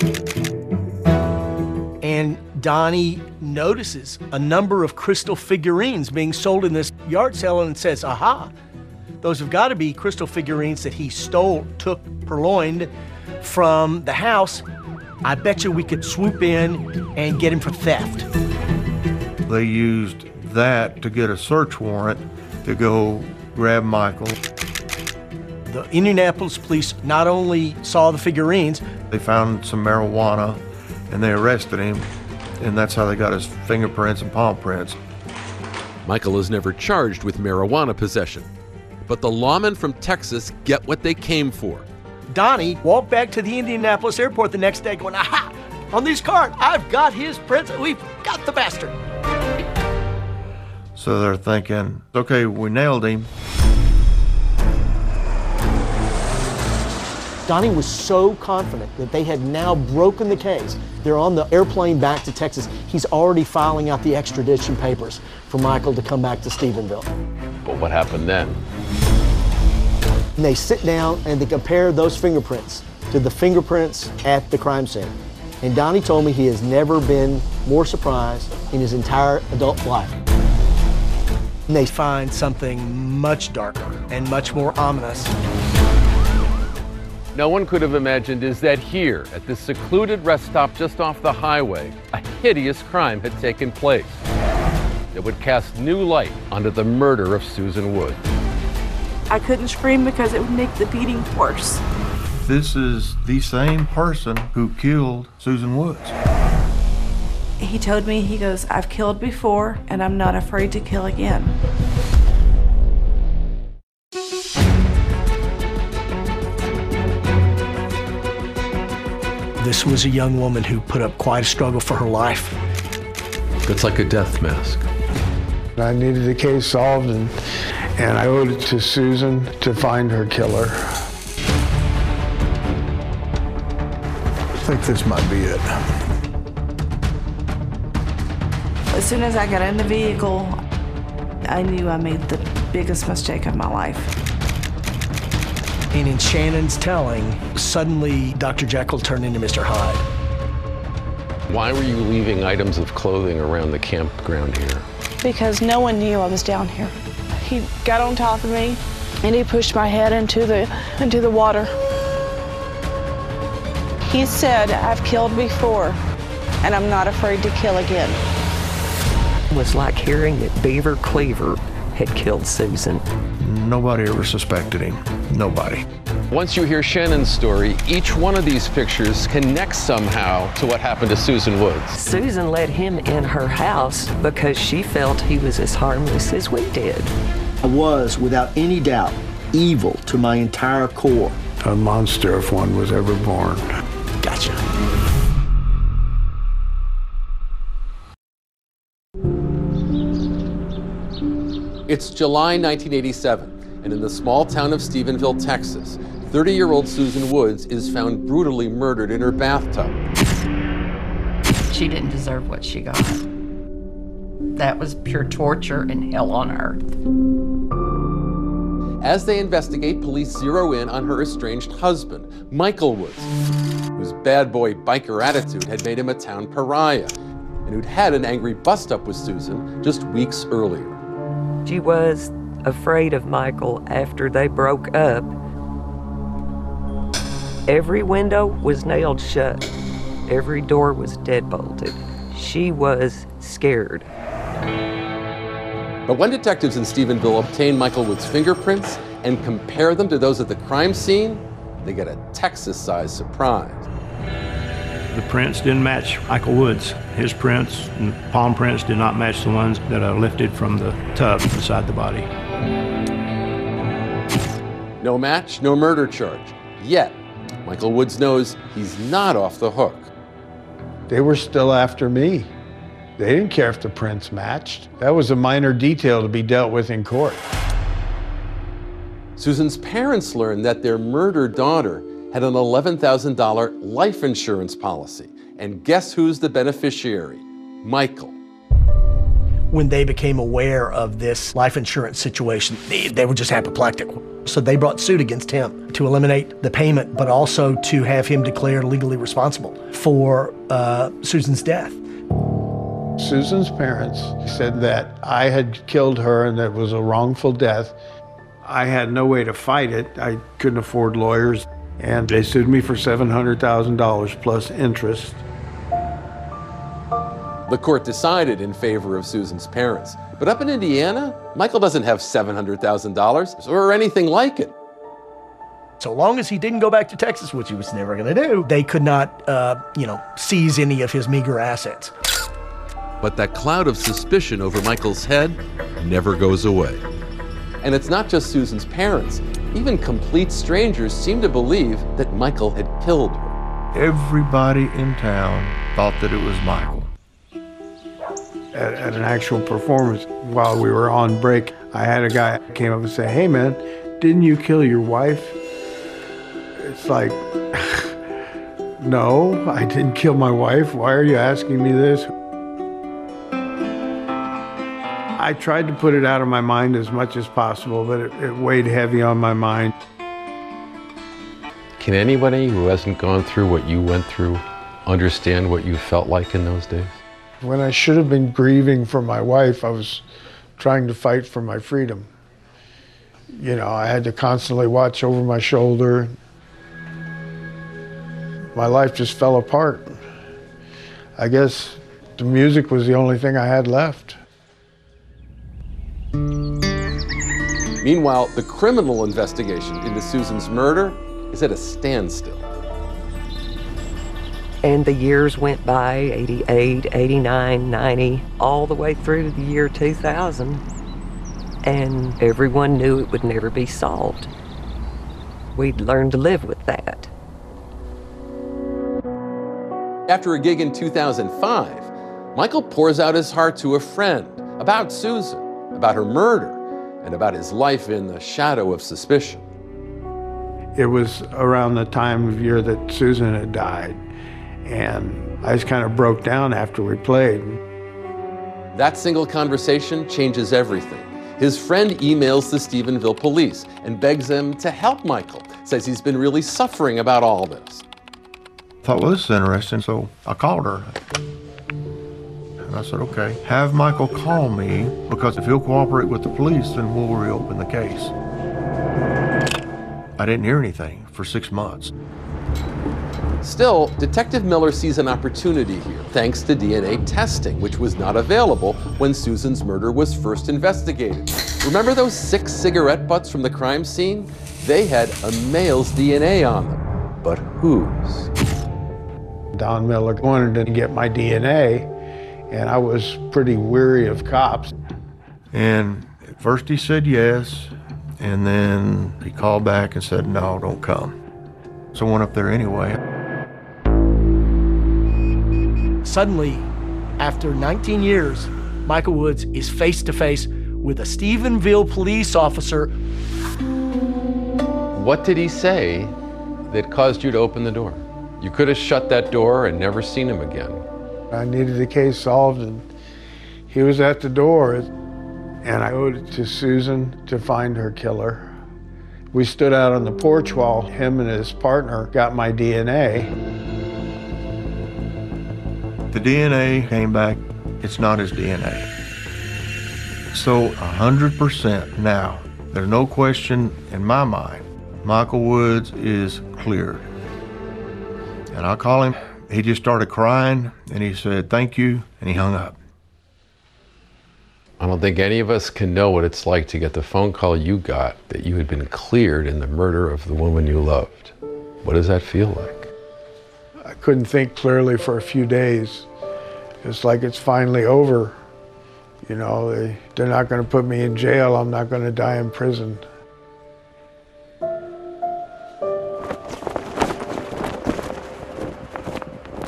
And Donnie notices a number of crystal figurines being sold in this yard sale and says, aha, those have got to be crystal figurines that he stole, took, purloined from the house. I bet you we could swoop in and get him for theft. They used that to get a search warrant to go grab Michael. The Indianapolis police not only saw the figurines, They found some marijuana and they arrested him, and that's how they got his fingerprints and palm prints. Michael is never charged with marijuana possession. But the lawmen from Texas get what they came for. Donnie walked back to the Indianapolis airport the next day going, aha, on this card, I've got his prints. We've got the bastard. So they're thinking, okay, we nailed him. Donnie was so confident that they had now broken the case. They're on the airplane back to Texas. He's already filing out the extradition papers for Michael to come back to Stephenville. But what happened then? And they sit down and they compare those fingerprints to the fingerprints at the crime scene. And Donnie told me he has never been more surprised in his entire adult life. And they find something much darker and much more ominous. no one could have imagined is that here, at this secluded rest stop just off the highway, a hideous crime had taken place that would cast new light onto the murder of Susan Woods. I couldn't scream because it would make the beating worse. This is the same person who killed Susan Woods. He told me, he goes, I've killed before and I'm not afraid to kill again. This was a young woman who put up quite a struggle for her life. It's like a death mask. I needed the case solved, and, and I owed it to Susan to find her killer. I think this might be it. As soon as I got in the vehicle, I knew I made the biggest mistake of my life. And in Shannon's telling, suddenly Dr. Jekyll turned into Mr. Hyde. Why were you leaving items of clothing around the campground here? Because no one knew I was down here. He got on top of me and he pushed my head into the into the water. He said, I've killed before and I'm not afraid to kill again. It was like hearing that Beaver Cleaver had killed Susan. Nobody ever suspected him. Nobody. Once you hear Shannon's story, each one of these pictures connects somehow to what happened to Susan Woods. Susan let him in her house because she felt he was as harmless as we did. I was, without any doubt, evil to my entire core. A monster if one was ever born. Gotcha. It's July 1987, and in the small town of Stephenville, Texas, 30 year old Susan Woods is found brutally murdered in her bathtub. She didn't deserve what she got. That was pure torture and hell on earth. As they investigate, police zero in on her estranged husband, Michael Woods, whose bad boy biker attitude had made him a town pariah, and who'd had an angry bust up with Susan just weeks earlier. She was afraid of Michael after they broke up. Every window was nailed shut. Every door was deadbolted. She was scared. But when detectives in Stephenville obtain Michael Wood's fingerprints and compare them to those at the crime scene, they get a Texas sized surprise. The prints didn't match Michael Woods. His prints and palm prints did not match the ones that are lifted from the tub beside the body. No match, no murder charge. Yet, Michael Woods knows he's not off the hook. They were still after me. They didn't care if the prints matched. That was a minor detail to be dealt with in court. Susan's parents learned that their murdered daughter had an $11,000 life insurance policy. And guess who's the beneficiary? Michael. When they became aware of this life insurance situation, they, they were just apoplectic. So they brought suit against him to eliminate the payment, but also to have him declared legally responsible for uh, Susan's death. Susan's parents said that I had killed her and that it was a wrongful death. I had no way to fight it. I couldn't afford lawyers, and they sued me for $700,000 plus interest. The court decided in favor of Susan's parents. But up in Indiana, Michael doesn't have $700,000 or anything like it. So long as he didn't go back to Texas, which he was never going to do, they could not, uh, you know, seize any of his meager assets. But that cloud of suspicion over Michael's head never goes away. And it's not just Susan's parents. Even complete strangers seem to believe that Michael had killed her. Everybody in town thought that it was Michael. At, at an actual performance, while we were on break, I had a guy came up and say, "Hey, man, didn't you kill your wife?" It's like, [LAUGHS] no, I didn't kill my wife. Why are you asking me this? I tried to put it out of my mind as much as possible, but it, it weighed heavy on my mind. Can anybody who hasn't gone through what you went through understand what you felt like in those days? When I should have been grieving for my wife, I was trying to fight for my freedom. You know, I had to constantly watch over my shoulder. my life just fell apart. I guess the music was the only thing I had left. Meanwhile, the criminal investigation into Susan's murder is at a standstill. And the years went by 88, 89, 90, all the way through the year 2000. And everyone knew it would never be solved. We'd learned to live with that. After a gig in 2005, Michael pours out his heart to a friend about Susan, about her murder, and about his life in the shadow of suspicion. It was around the time of year that Susan had died, and I just kind of broke down after we played. That single conversation changes everything. His friend emails the Stephenville police and begs them to help Michael, says he's been really suffering about all this. Thought, well, this is interesting, so I called her. And I said, okay, have Michael call me because if he'll cooperate with the police, then we'll reopen the case. I didn't hear anything for six months. Still, Detective Miller sees an opportunity here thanks to DNA testing, which was not available when Susan's murder was first investigated. Remember those six cigarette butts from the crime scene? They had a male's DNA on them. But whose? Don Miller wanted to get my DNA, and I was pretty weary of cops. And at first he said yes, and then he called back and said, no, don't come. So I went up there anyway. Suddenly, after 19 years, Michael Woods is face to face with a Stephenville police officer. What did he say that caused you to open the door? You could have shut that door and never seen him again. I needed the case solved, and he was at the door. And I owed it to Susan to find her killer. We stood out on the porch while him and his partner got my DNA. The DNA came back, it's not his DNA. So 100% now, there's no question in my mind, Michael Woods is cleared. And I call him, he just started crying and he said, thank you, and he hung up. I don't think any of us can know what it's like to get the phone call you got that you had been cleared in the murder of the woman you loved. What does that feel like? I couldn't think clearly for a few days. It's like it's finally over. You know, they, they're not going to put me in jail. I'm not going to die in prison.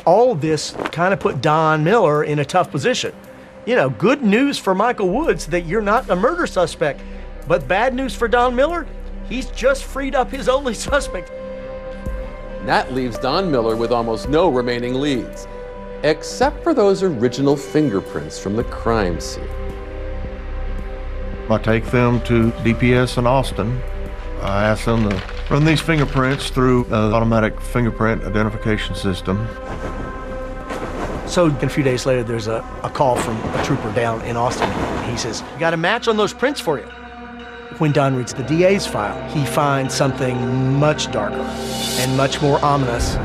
All this kind of put Don Miller in a tough position. You know, good news for Michael Woods that you're not a murder suspect, but bad news for Don Miller, he's just freed up his [LAUGHS] only suspect. That leaves Don Miller with almost no remaining leads, except for those original fingerprints from the crime scene. I take them to DPS in Austin. I ask them to run these fingerprints through uh, an automatic fingerprint identification system. So a few days later, there's a, a call from a trooper down in Austin. He says, Got a match on those prints for you. When Don reads the DA's file, he finds something much darker and much more ominous.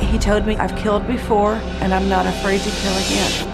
He told me I've killed before and I'm not afraid to kill again.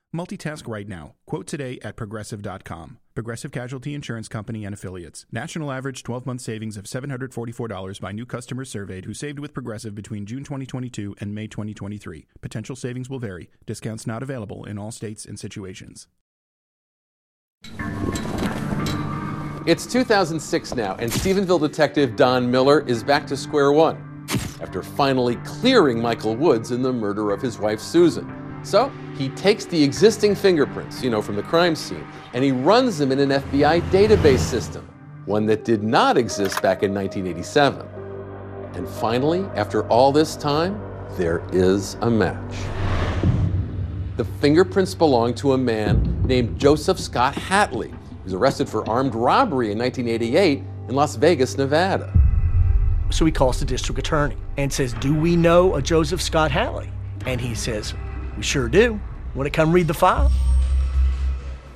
Multitask right now. Quote today at progressive.com. Progressive Casualty Insurance Company and Affiliates. National average 12 month savings of $744 by new customers surveyed who saved with Progressive between June 2022 and May 2023. Potential savings will vary. Discounts not available in all states and situations. It's 2006 now, and Stephenville detective Don Miller is back to square one after finally clearing Michael Woods in the murder of his wife Susan. So he takes the existing fingerprints, you know, from the crime scene, and he runs them in an FBI database system, one that did not exist back in 1987. And finally, after all this time, there is a match. The fingerprints belong to a man named Joseph Scott Hatley, who was arrested for armed robbery in 1988 in Las Vegas, Nevada. So he calls the district attorney and says, Do we know a Joseph Scott Hatley? And he says, We sure do. Want to come read the file?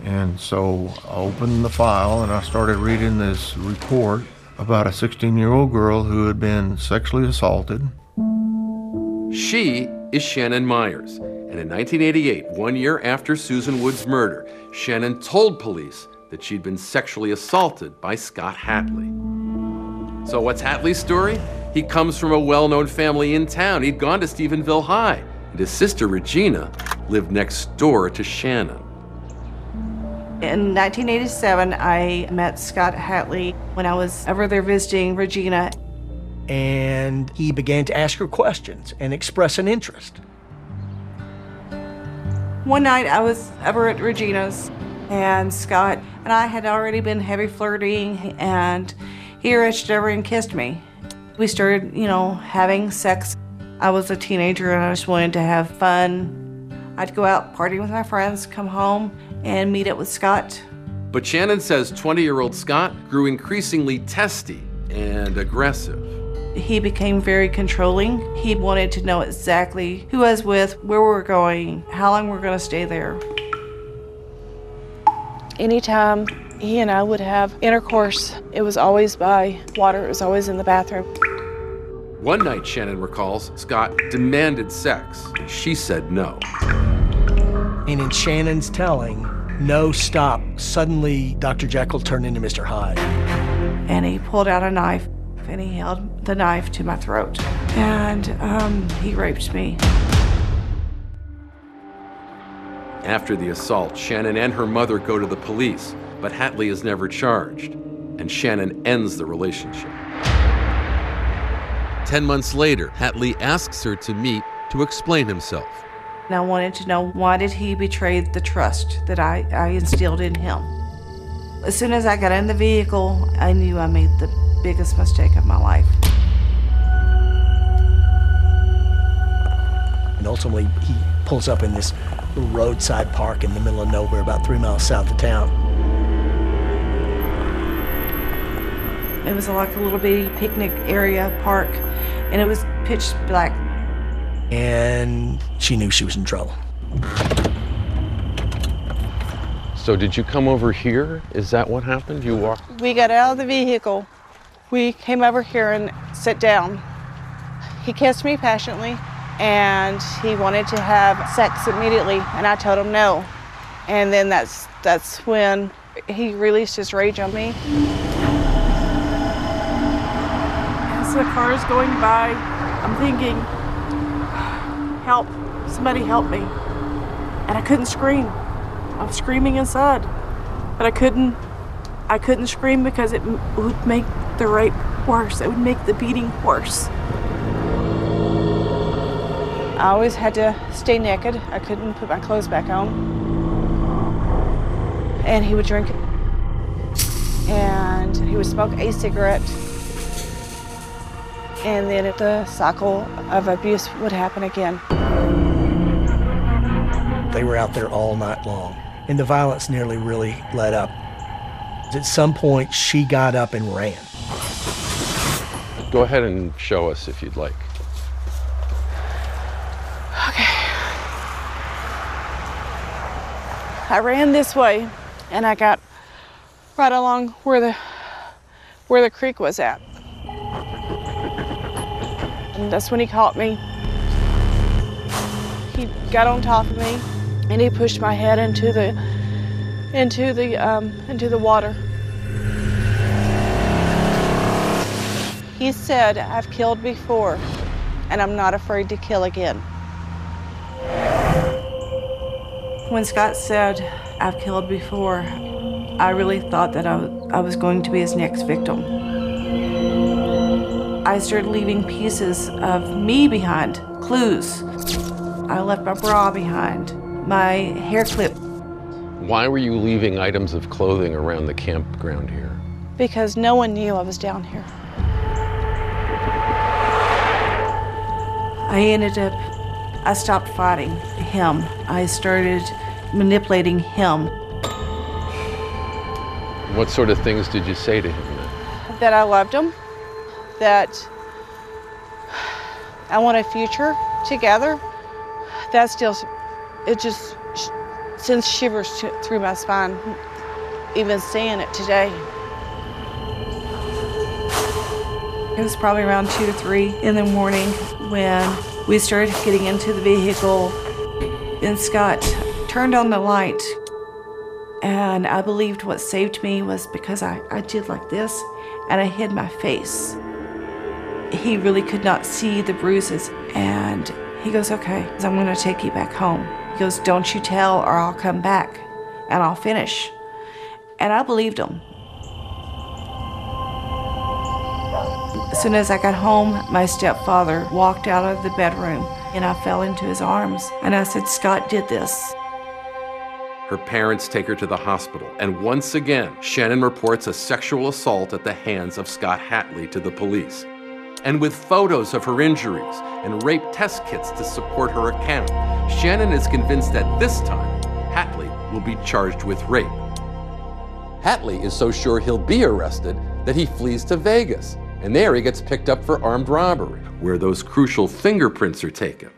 And so I opened the file and I started reading this report about a 16 year old girl who had been sexually assaulted. She is Shannon Myers. And in 1988, one year after Susan Wood's murder, Shannon told police that she'd been sexually assaulted by Scott Hatley. So, what's Hatley's story? He comes from a well known family in town. He'd gone to Stephenville High, and his sister Regina lived next door to Shannon. In 1987, I met Scott Hatley when I was over there visiting Regina. And he began to ask her questions and express an interest. One night I was over at Regina's, and Scott and I had already been heavy flirting, and he reached over and kissed me. We started, you know, having sex. I was a teenager and I just wanted to have fun. I'd go out party with my friends, come home, and meet up with Scott. But Shannon says 20 year old Scott grew increasingly testy and aggressive. He became very controlling. He wanted to know exactly who I was with, where we were going, how long we we're going to stay there. Anytime he and I would have intercourse, it was always by water, it was always in the bathroom. One night, Shannon recalls, Scott demanded sex. She said no. And in Shannon's telling, no stop. Suddenly, Dr. Jekyll turned into Mr. Hyde. And he pulled out a knife and he held the knife to my throat. And um, he raped me. After the assault, Shannon and her mother go to the police, but Hatley is never charged, and Shannon ends the relationship. Ten months later, Hatley asks her to meet to explain himself. And I wanted to know why did he betray the trust that I, I instilled in him. As soon as I got in the vehicle, I knew I made the biggest mistake of my life. And ultimately, he pulls up in this roadside park in the middle of nowhere, about three miles south of town. It was like a little bitty picnic area park, and it was pitch black. And she knew she was in trouble. So, did you come over here? Is that what happened? You walked? We got out of the vehicle. We came over here and sat down. He kissed me passionately and he wanted to have sex immediately and I told him no. And then that's that's when he released his rage on me. The car is going by, I'm thinking, help, somebody help me. And I couldn't scream. I was screaming inside, but I couldn't I couldn't scream because it would make the rape worse. It would make the beating worse. I always had to stay naked. I couldn't put my clothes back on. And he would drink and he would smoke a cigarette. And then the cycle of abuse would happen again. They were out there all night long, and the violence nearly really let up. At some point, she got up and ran. Go ahead and show us if you'd like. Okay. I ran this way and I got right along where the where the creek was at. And that's when he caught me. He got on top of me and he pushed my head into the into the um, into the water. He said, I've killed before and I'm not afraid to kill again. When Scott said, I've killed before, I really thought that I, was going to be his next victim. I started leaving pieces of me behind, clues. I left my bra behind, my hair clip, Why were you leaving items of clothing around the campground here? because no one knew I was down here. I ended up, I stopped fighting him. I started manipulating him. What sort of things did you say to him then? That I loved him, that I want a future together. That still, it just sends shivers to, through my spine, even seeing it today. It was probably around two to three in the morning when we started getting into the vehicle. And Scott turned on the light. And I believed what saved me was because I, I did like this and I hid my face. He really could not see the bruises. And he goes, Okay, I'm going to take you back home. He goes, Don't you tell, or I'll come back and I'll finish. And I believed him. As soon as I got home, my stepfather walked out of the bedroom and I fell into his arms. And I said, Scott did this. Her parents take her to the hospital, and once again, Shannon reports a sexual assault at the hands of Scott Hatley to the police. And with photos of her injuries and rape test kits to support her account, Shannon is convinced that this time, Hatley will be charged with rape. Hatley is so sure he'll be arrested that he flees to Vegas, and there he gets picked up for armed robbery, where those crucial fingerprints are taken.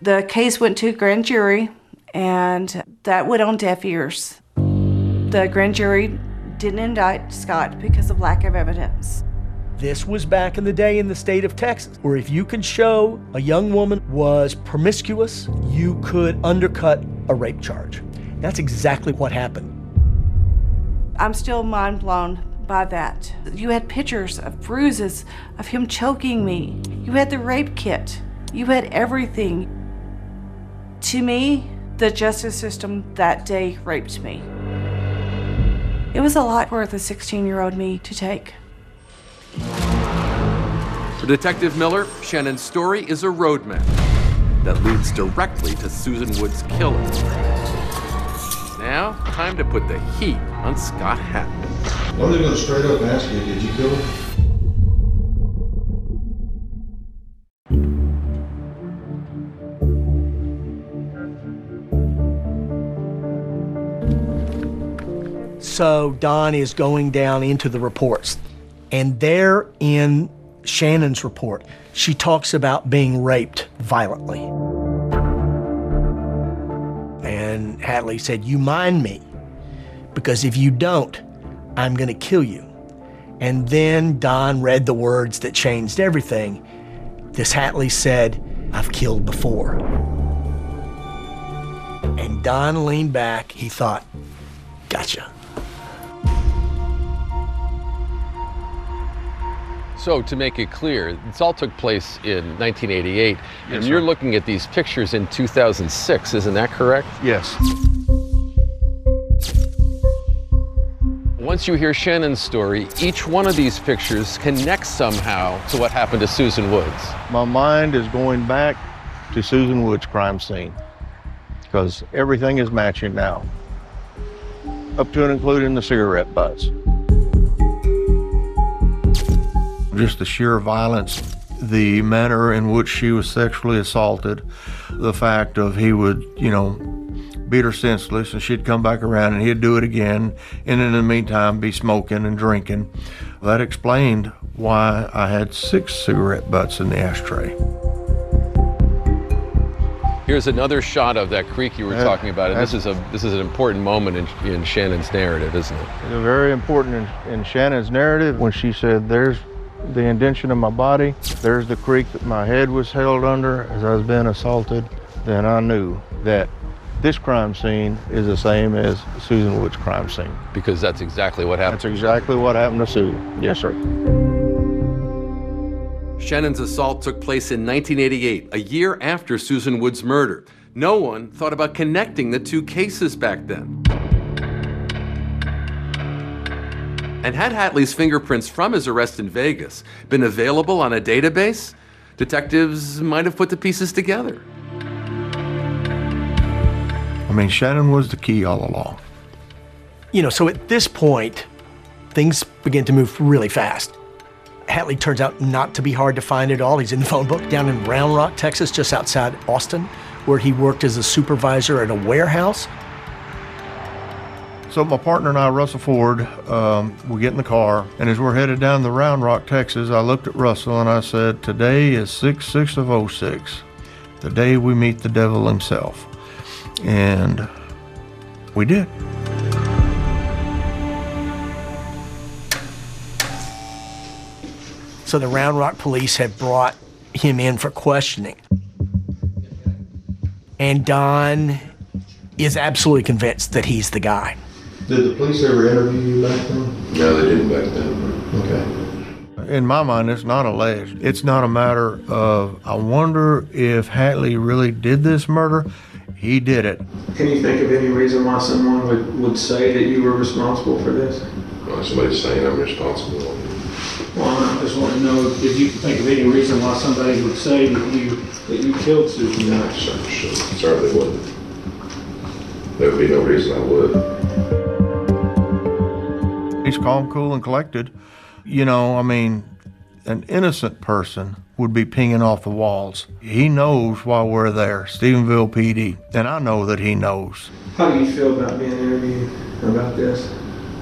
The case went to grand jury, and that went on deaf ears. The grand jury didn't indict Scott because of lack of evidence. This was back in the day in the state of Texas, where if you could show a young woman was promiscuous, you could undercut a rape charge. That's exactly what happened. I'm still mind blown by that. You had pictures of bruises of him choking me. You had the rape kit. You had everything. To me, the justice system that day raped me. It was a lot for the 16 year old me to take. For Detective Miller, Shannon's story is a roadmap that leads directly to Susan Wood's killer. Now, time to put the heat on Scott Hatley. I'm just gonna straight up ask you, did you kill her? So Don is going down into the reports. And there in Shannon's report, she talks about being raped violently. And Hatley said, You mind me, because if you don't, I'm going to kill you. And then Don read the words that changed everything. This Hatley said, I've killed before. And Don leaned back. He thought, Gotcha. So, to make it clear, this all took place in 1988, and you're sir. looking at these pictures in 2006, isn't that correct? Yes. Once you hear Shannon's story, each one of these pictures connects somehow to what happened to Susan Woods. My mind is going back to Susan Wood's crime scene because everything is matching now, up to and including the cigarette butts. Just the sheer violence, the manner in which she was sexually assaulted, the fact of he would, you know, beat her senseless and she'd come back around and he'd do it again and in the meantime be smoking and drinking. That explained why I had six cigarette butts in the ashtray. Here's another shot of that creek you were That- talking about, and this is a this is an important moment in, in Shannon's narrative, isn't it? It's very important in, in Shannon's narrative when she said, There's the indention of my body, there's the creek that my head was held under as I was being assaulted. Then I knew that this crime scene is the same as Susan Wood's crime scene. Because that's exactly what happened. That's exactly what happened to Sue. Yes, sir. Shannon's assault took place in 1988, a year after Susan Wood's murder. No one thought about connecting the two cases back then. And had Hatley's fingerprints from his arrest in Vegas been available on a database, detectives might have put the pieces together. I mean, Shannon was the key all along. You know, so at this point, things begin to move really fast. Hatley turns out not to be hard to find at all. He's in the phone book down in Round Rock, Texas, just outside Austin, where he worked as a supervisor at a warehouse. So my partner and I, Russell Ford, um, we get in the car, and as we're headed down the Round Rock, Texas, I looked at Russell and I said, "Today is 6-6 of 06, the day we meet the devil himself," and we did. So the Round Rock police have brought him in for questioning. And Don is absolutely convinced that he's the guy. Did the police ever interview you back then? No, they didn't back then. Okay. In my mind, it's not alleged. It's not a matter of, I wonder if Hatley really did this murder. He did it. Can you think of any reason why someone would, would say that you were responsible for this? Well, somebody's saying I'm responsible. Well, I just want to know if you can think of any reason why somebody would say that you that you killed Susan. No, cer- cer- certainly wouldn't. There would be no reason I would. He's calm, cool, and collected. You know, I mean, an innocent person would be pinging off the walls. He knows why we're there, Stephenville PD, and I know that he knows. How do you feel about being interviewed about this?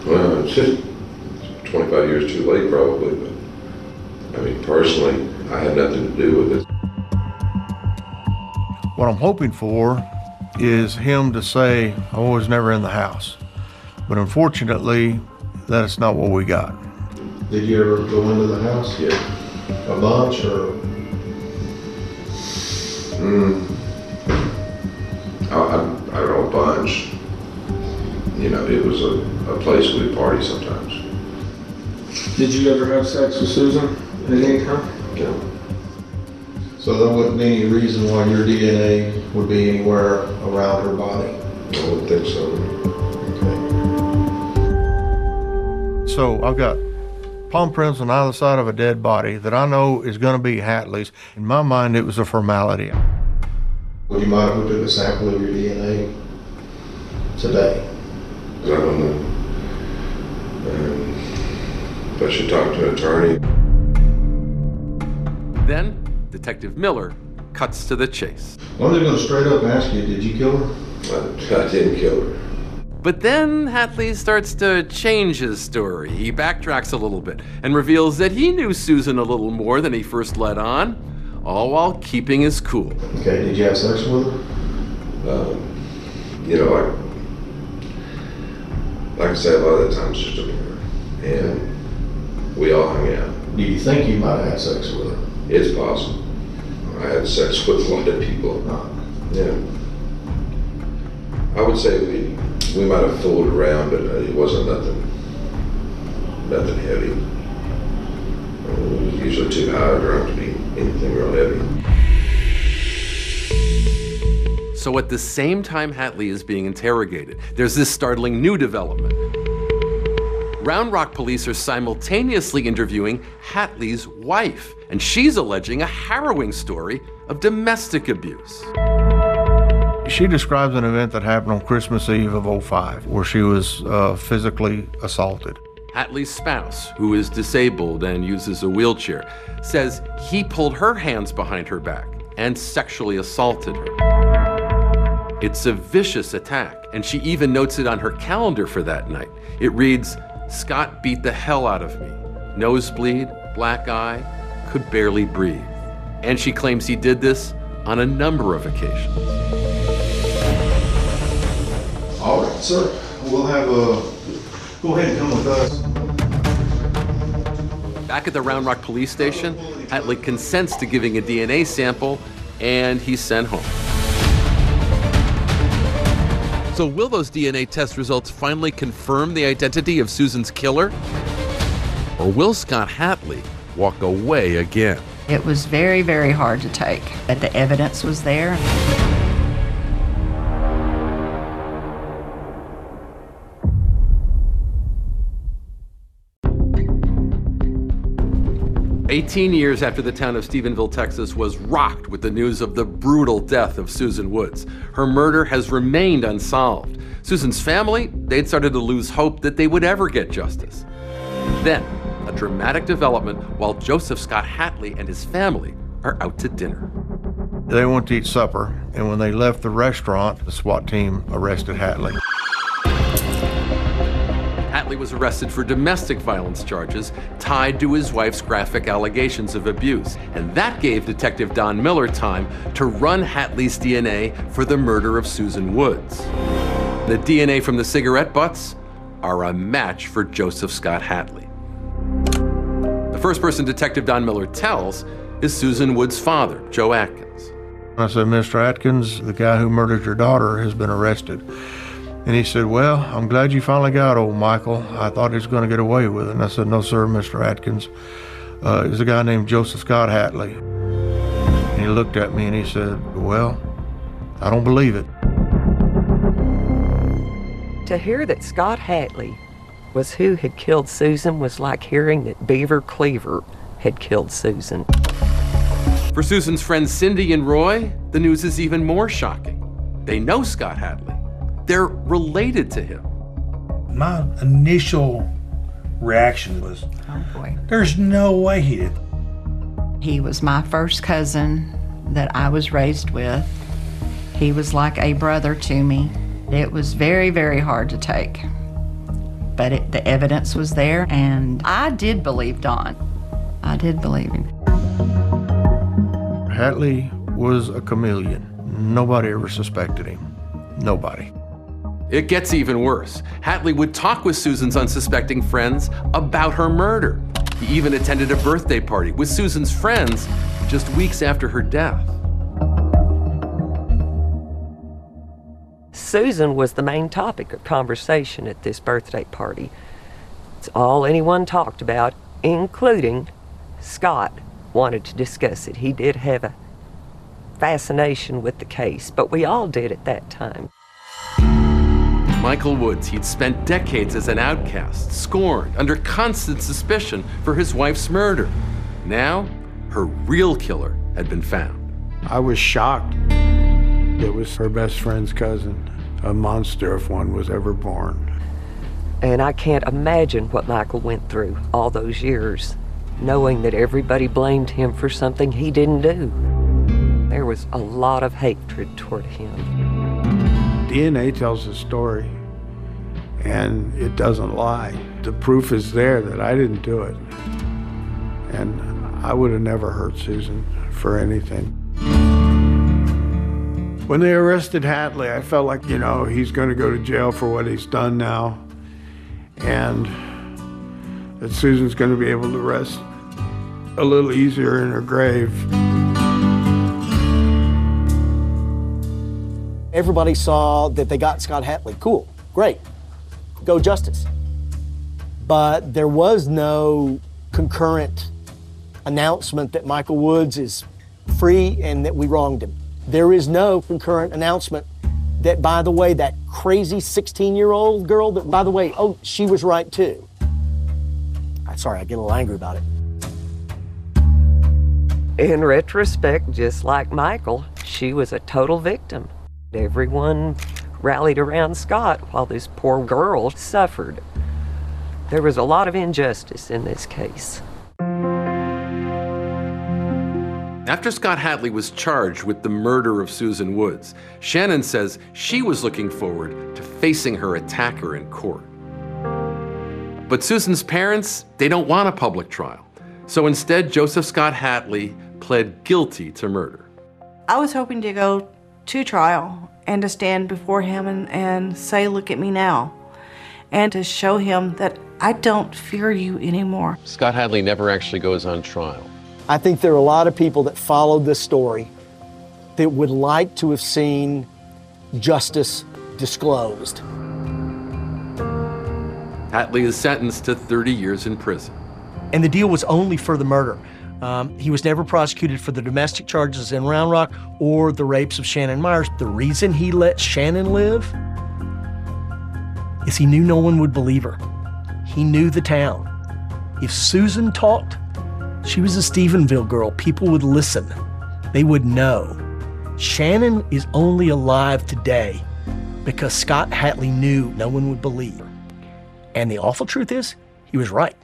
Well, it's just 25 years too late, probably, but I mean, personally, I had nothing to do with it. What I'm hoping for is him to say, I was never in the house. But unfortunately, that's not what we got. Did you ever go into the house? yet? A bunch or? Mm. I, I, I don't a bunch. You know, it was a, a place we'd party sometimes. Did you ever have sex with Susan at any time? No. So there wouldn't be any reason why your DNA would be anywhere around her body? I wouldn't think so. So I've got palm prints on either side of a dead body that I know is going to be Hatley's. In my mind, it was a formality. Would you mind if we took a sample of your DNA today? I don't know. Um, I should talk to an attorney. Then, Detective Miller cuts to the chase. Well, I'm just going to straight up ask you, did you kill her? I, I didn't kill her. But then Hatley starts to change his story. He backtracks a little bit and reveals that he knew Susan a little more than he first let on, all while keeping his cool. Okay, did you have sex with her? Um, you know, like, like I say, a lot of the times just a mirror. And we all hung out. Do you think you might have had sex with her? It's possible. I had sex [LAUGHS] with a lot of people. Yeah. I would say we we might have fooled around, but it wasn't nothing nothing heavy. It was usually too high drunk to be anything real heavy. So at the same time Hatley is being interrogated, there's this startling new development. Round Rock police are simultaneously interviewing Hatley's wife, and she's alleging a harrowing story of domestic abuse. She describes an event that happened on Christmas Eve of 05 where she was uh, physically assaulted. Hatley's spouse, who is disabled and uses a wheelchair, says he pulled her hands behind her back and sexually assaulted her. It's a vicious attack, and she even notes it on her calendar for that night. It reads Scott beat the hell out of me. Nosebleed, black eye, could barely breathe. And she claims he did this on a number of occasions. All right, sir. We'll have a, go ahead and come with us. Back at the Round Rock police station, Hatley consents to giving a DNA sample, and he's sent home. So, will those DNA test results finally confirm the identity of Susan's killer? Or will Scott Hatley walk away again? It was very, very hard to take, but the evidence was there. 18 years after the town of Stephenville, Texas was rocked with the news of the brutal death of Susan Woods. Her murder has remained unsolved. Susan's family, they'd started to lose hope that they would ever get justice. Then, a dramatic development while Joseph Scott Hatley and his family are out to dinner. They went to eat supper, and when they left the restaurant, the SWAT team arrested Hatley. Was arrested for domestic violence charges tied to his wife's graphic allegations of abuse. And that gave Detective Don Miller time to run Hatley's DNA for the murder of Susan Woods. The DNA from the cigarette butts are a match for Joseph Scott Hatley. The first person Detective Don Miller tells is Susan Woods' father, Joe Atkins. I said, Mr. Atkins, the guy who murdered your daughter has been arrested. And he said, Well, I'm glad you finally got old Michael. I thought he was going to get away with it. And I said, No, sir, Mr. Atkins. Uh, there's a guy named Joseph Scott Hatley. And he looked at me and he said, Well, I don't believe it. To hear that Scott Hatley was who had killed Susan was like hearing that Beaver Cleaver had killed Susan. For Susan's friends Cindy and Roy, the news is even more shocking. They know Scott Hatley. They're related to him. My initial reaction was, Oh boy. there's no way he did. He was my first cousin that I was raised with. He was like a brother to me. It was very, very hard to take. But it, the evidence was there, and I did believe Don. I did believe him. Hatley was a chameleon. Nobody ever suspected him. Nobody. It gets even worse. Hatley would talk with Susan's unsuspecting friends about her murder. He even attended a birthday party with Susan's friends just weeks after her death. Susan was the main topic of conversation at this birthday party. It's all anyone talked about, including Scott wanted to discuss it. He did have a fascination with the case, but we all did at that time. Michael Woods, he'd spent decades as an outcast, scorned, under constant suspicion for his wife's murder. Now, her real killer had been found. I was shocked. It was her best friend's cousin, a monster if one was ever born. And I can't imagine what Michael went through all those years, knowing that everybody blamed him for something he didn't do. There was a lot of hatred toward him. DNA tells a story, and it doesn't lie. The proof is there that I didn't do it. And I would have never hurt Susan for anything. When they arrested Hatley, I felt like, you know, he's going to go to jail for what he's done now, and that Susan's going to be able to rest a little easier in her grave. Everybody saw that they got Scott Hatley. Cool, great, go justice. But there was no concurrent announcement that Michael Woods is free and that we wronged him. There is no concurrent announcement that, by the way, that crazy 16 year old girl, that, by the way, oh, she was right too. I'm sorry, I get a little angry about it. In retrospect, just like Michael, she was a total victim. Everyone rallied around Scott while this poor girl suffered. There was a lot of injustice in this case. After Scott Hatley was charged with the murder of Susan Woods, Shannon says she was looking forward to facing her attacker in court. But Susan's parents, they don't want a public trial. So instead, Joseph Scott Hatley pled guilty to murder. I was hoping to go to trial and to stand before him and, and say, Look at me now, and to show him that I don't fear you anymore. Scott Hatley never actually goes on trial. I think there are a lot of people that followed this story that would like to have seen justice disclosed. Hatley is sentenced to 30 years in prison. And the deal was only for the murder. Um, he was never prosecuted for the domestic charges in Round Rock or the rapes of Shannon Myers. The reason he let Shannon live is he knew no one would believe her. He knew the town. If Susan talked, She was a Stephenville girl. People would listen, they would know. Shannon is only alive today because Scott Hatley knew no one would believe. And the awful truth is, he was right.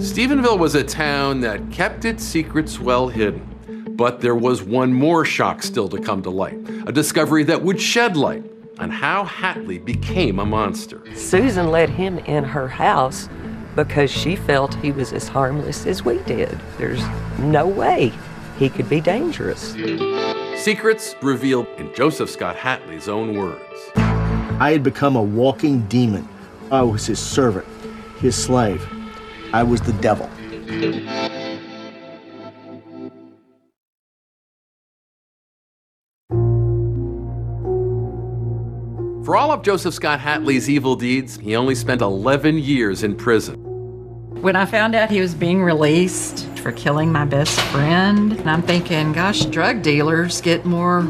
Stephenville was a town that kept its secrets well hidden. But there was one more shock still to come to light a discovery that would shed light on how Hatley became a monster. Susan let him in her house because she felt he was as harmless as we did. There's no way he could be dangerous. Secrets revealed in Joseph Scott Hatley's own words. I had become a walking demon. I was his servant, his slave. I was the devil. For all of Joseph Scott Hatley's evil deeds, he only spent 11 years in prison. When I found out he was being released for killing my best friend, and I'm thinking, gosh, drug dealers get more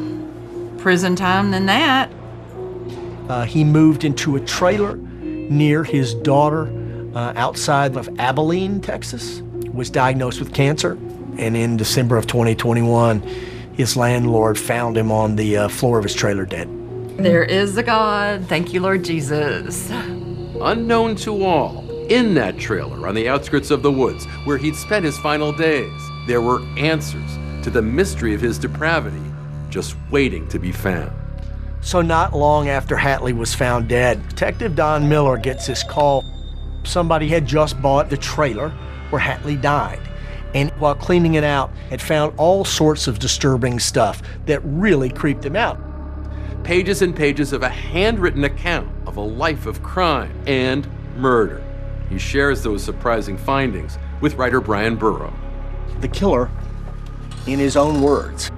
prison time than that. Uh, he moved into a trailer near his daughter uh, outside of Abilene, Texas, was diagnosed with cancer. And in December of 2021, his landlord found him on the uh, floor of his trailer dead. There is a God. Thank you, Lord Jesus. Unknown to all, in that trailer on the outskirts of the woods where he'd spent his final days, there were answers to the mystery of his depravity just waiting to be found. So, not long after Hatley was found dead, Detective Don Miller gets this call. Somebody had just bought the trailer where Hatley died. And while cleaning it out, had found all sorts of disturbing stuff that really creeped him out. Pages and pages of a handwritten account of a life of crime and murder. He shares those surprising findings with writer Bryan Burrough. The killer, in his own words,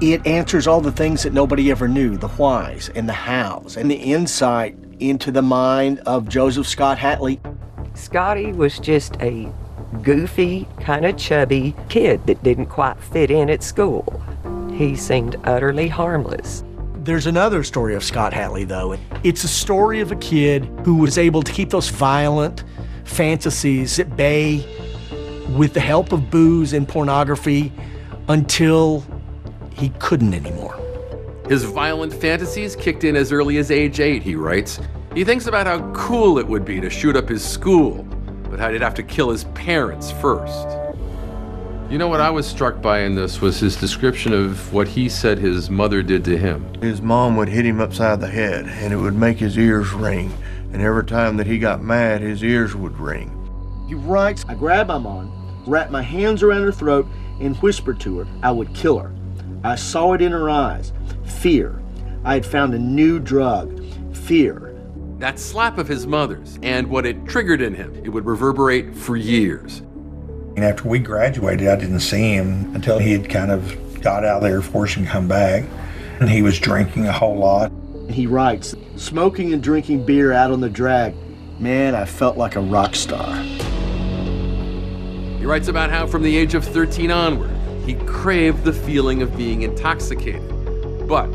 it answers all the things that nobody ever knew the whys and the hows and the insight into the mind of Joseph Scott Hatley. Scotty was just a goofy, kind of chubby kid that didn't quite fit in at school. He seemed utterly harmless. There's another story of Scott Hatley, though. It's a story of a kid who was able to keep those violent fantasies at bay with the help of booze and pornography until he couldn't anymore. His violent fantasies kicked in as early as age eight, he writes. He thinks about how cool it would be to shoot up his school, but how he'd have to kill his parents first. You know what I was struck by in this was his description of what he said his mother did to him. His mom would hit him upside the head, and it would make his ears ring. And every time that he got mad, his ears would ring. He writes, I grabbed my mom, wrapped my hands around her throat, and whispered to her I would kill her. I saw it in her eyes fear. I had found a new drug fear. That slap of his mother's and what it triggered in him, it would reverberate for years. And after we graduated, I didn't see him until he had kind of got out of the Air Force and come back. And he was drinking a whole lot. He writes, smoking and drinking beer out on the drag. Man, I felt like a rock star. He writes about how from the age of 13 onward, he craved the feeling of being intoxicated. But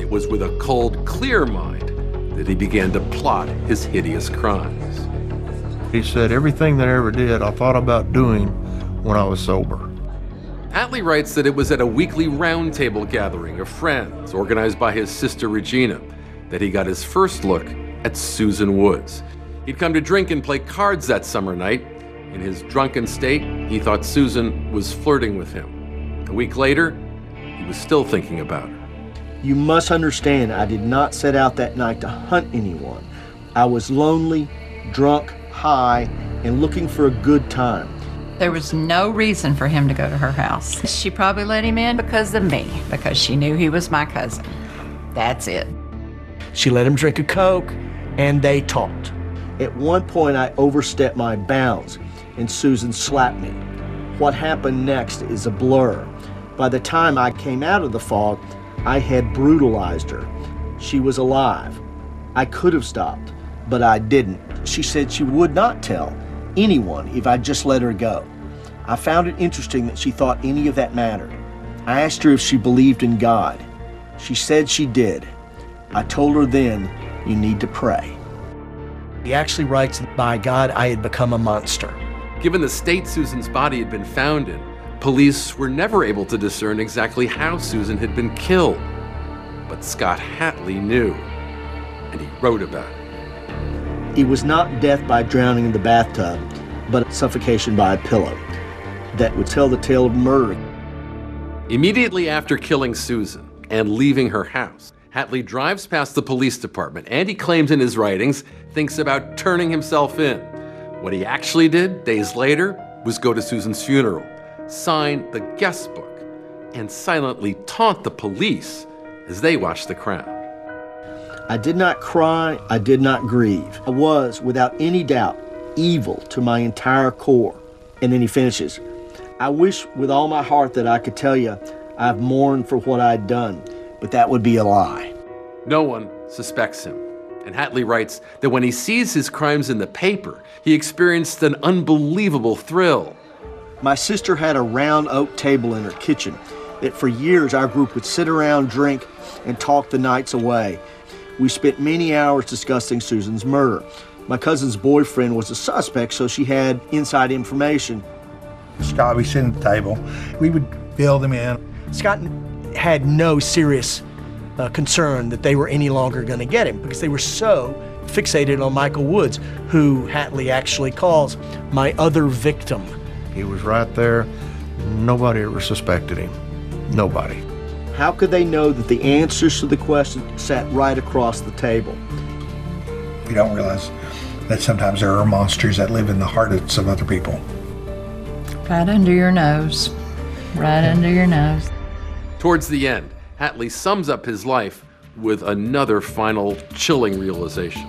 it was with a cold, clear mind that he began to plot his hideous crimes. He said, Everything that I ever did, I thought about doing when I was sober. Hatley writes that it was at a weekly roundtable gathering of friends organized by his sister Regina that he got his first look at Susan Woods. He'd come to drink and play cards that summer night. In his drunken state, he thought Susan was flirting with him. A week later, he was still thinking about her. You must understand, I did not set out that night to hunt anyone. I was lonely, drunk, high, and looking for a good time. There was no reason for him to go to her house. She probably let him in because of me, because she knew he was my cousin. That's it. She let him drink a Coke, and they talked. At one point, I overstepped my bounds, and Susan slapped me. What happened next is a blur. By the time I came out of the fog, I had brutalized her. She was alive. I could have stopped, but I didn't. She said she would not tell anyone if I just let her go. I found it interesting that she thought any of that mattered. I asked her if she believed in God. She said she did. I told her then, you need to pray. He actually writes, By God, I had become a monster. Given the state Susan's body had been found in, police were never able to discern exactly how Susan had been killed. But Scott Hatley knew, and he wrote about it. It was not death by drowning in the bathtub, but suffocation by a pillow that would tell the tale of murder. Immediately after killing Susan and leaving her house, Hatley drives past the police department and he claims in his writings thinks about turning himself in. What he actually did days later was go to Susan's funeral, sign the guest book, and silently taunt the police as they watched the crowd. I did not cry, I did not grieve. I was, without any doubt, evil to my entire core. And then he finishes I wish with all my heart that I could tell you I've mourned for what I'd done, but that would be a lie. No one suspects him. And Hatley writes that when he sees his crimes in the paper, he experienced an unbelievable thrill. My sister had a round oak table in her kitchen that for years our group would sit around, drink, and talk the nights away. We spent many hours discussing Susan's murder. My cousin's boyfriend was a suspect, so she had inside information. Scott, we sit at the table. We would build them in. Scott had no serious uh, concern that they were any longer going to get him because they were so fixated on Michael Woods, who Hatley actually calls my other victim. He was right there. Nobody ever suspected him. Nobody. How could they know that the answers to the question sat right across the table? We don't realize that sometimes there are monsters that live in the hearts of other people. Right under your nose. Right under your nose. Towards the end, Hatley sums up his life with another final chilling realization.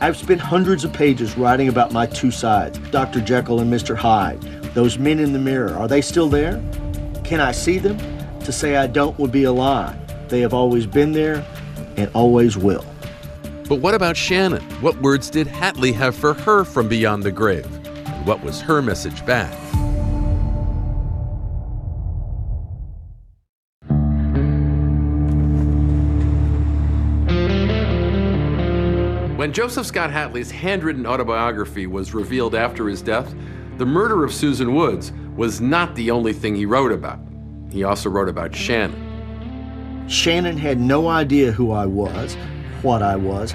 I've spent hundreds of pages writing about my two sides Dr. Jekyll and Mr. Hyde. Those men in the mirror, are they still there? Can I see them? To say I don't would be a lie. They have always been there and always will. But what about Shannon? What words did Hatley have for her from beyond the grave? And what was her message back? When Joseph Scott Hatley's handwritten autobiography was revealed after his death, the murder of Susan Woods was not the only thing he wrote about. He also wrote about Shannon. Shannon had no idea who I was, what I was.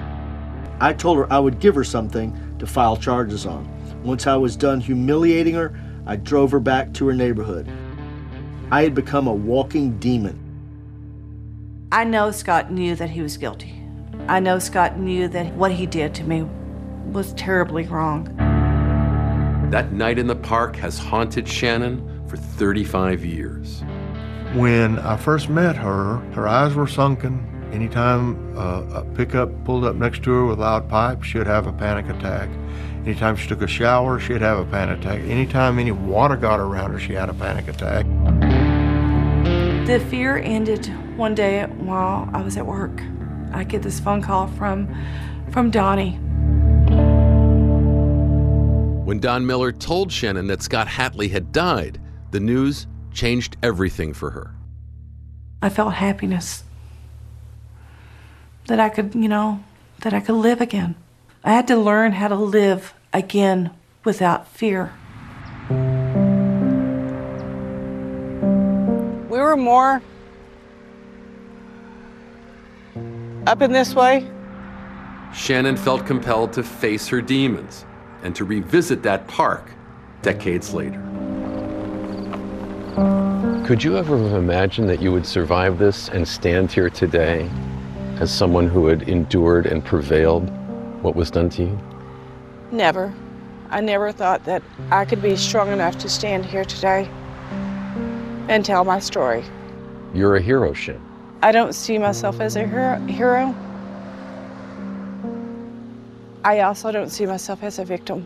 I told her I would give her something to file charges on. Once I was done humiliating her, I drove her back to her neighborhood. I had become a walking demon. I know Scott knew that he was guilty. I know Scott knew that what he did to me was terribly wrong. That night in the park has haunted Shannon for 35 years. When I first met her, her eyes were sunken. Anytime uh, a pickup pulled up next to her with loud pipes, she'd have a panic attack. Anytime she took a shower, she'd have a panic attack. Anytime any water got around her, she had a panic attack. The fear ended one day while I was at work. I get this phone call from from Donnie. When Don Miller told Shannon that Scott Hatley had died, the news changed everything for her. I felt happiness. That I could, you know, that I could live again. I had to learn how to live again without fear. We were more up in this way. Shannon felt compelled to face her demons and to revisit that park decades later. Could you ever have imagined that you would survive this and stand here today as someone who had endured and prevailed what was done to you? Never. I never thought that I could be strong enough to stand here today and tell my story. You're a hero, Shin. I don't see myself as a hero. Hero. I also don't see myself as a victim.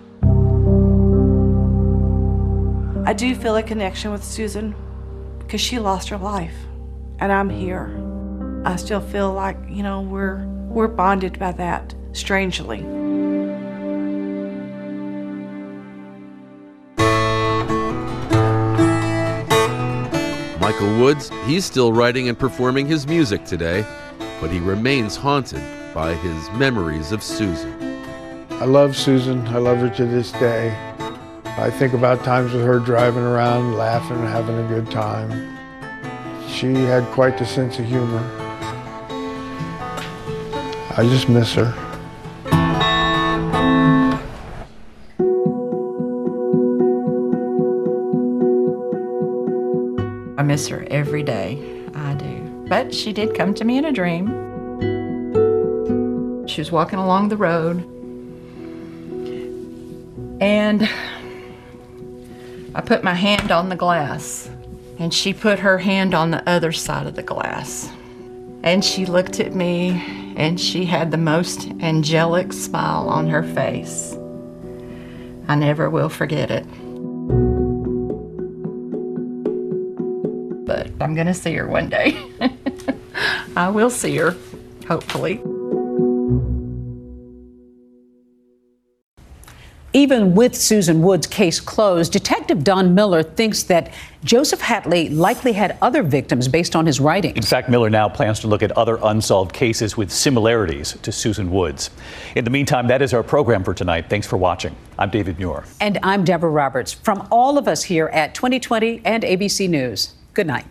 I do feel a connection with Susan because she lost her life and I'm here. I still feel like, you know, we're we're bonded by that strangely. Michael Woods, he's still writing and performing his music today, but he remains haunted by his memories of Susan. I love Susan. I love her to this day. I think about times with her driving around, laughing, having a good time. She had quite the sense of humor. I just miss her. I miss her every day. I do. But she did come to me in a dream. She was walking along the road. And I put my hand on the glass. And she put her hand on the other side of the glass. And she looked at me and she had the most angelic smile on her face. I never will forget it. But I'm to see her one day. [LAUGHS] I will see her, hopefully. Even with Susan Woods' case closed, Detective Don Miller thinks that Joseph Hatley likely had other victims based on his writing. In fact, Miller now plans to look at other unsolved cases with similarities to Susan Woods. In the meantime, that is our program for tonight. Thanks for watching. I'm David Muir. And I'm Deborah Roberts. From all of us here at 2020 and ABC News, good night.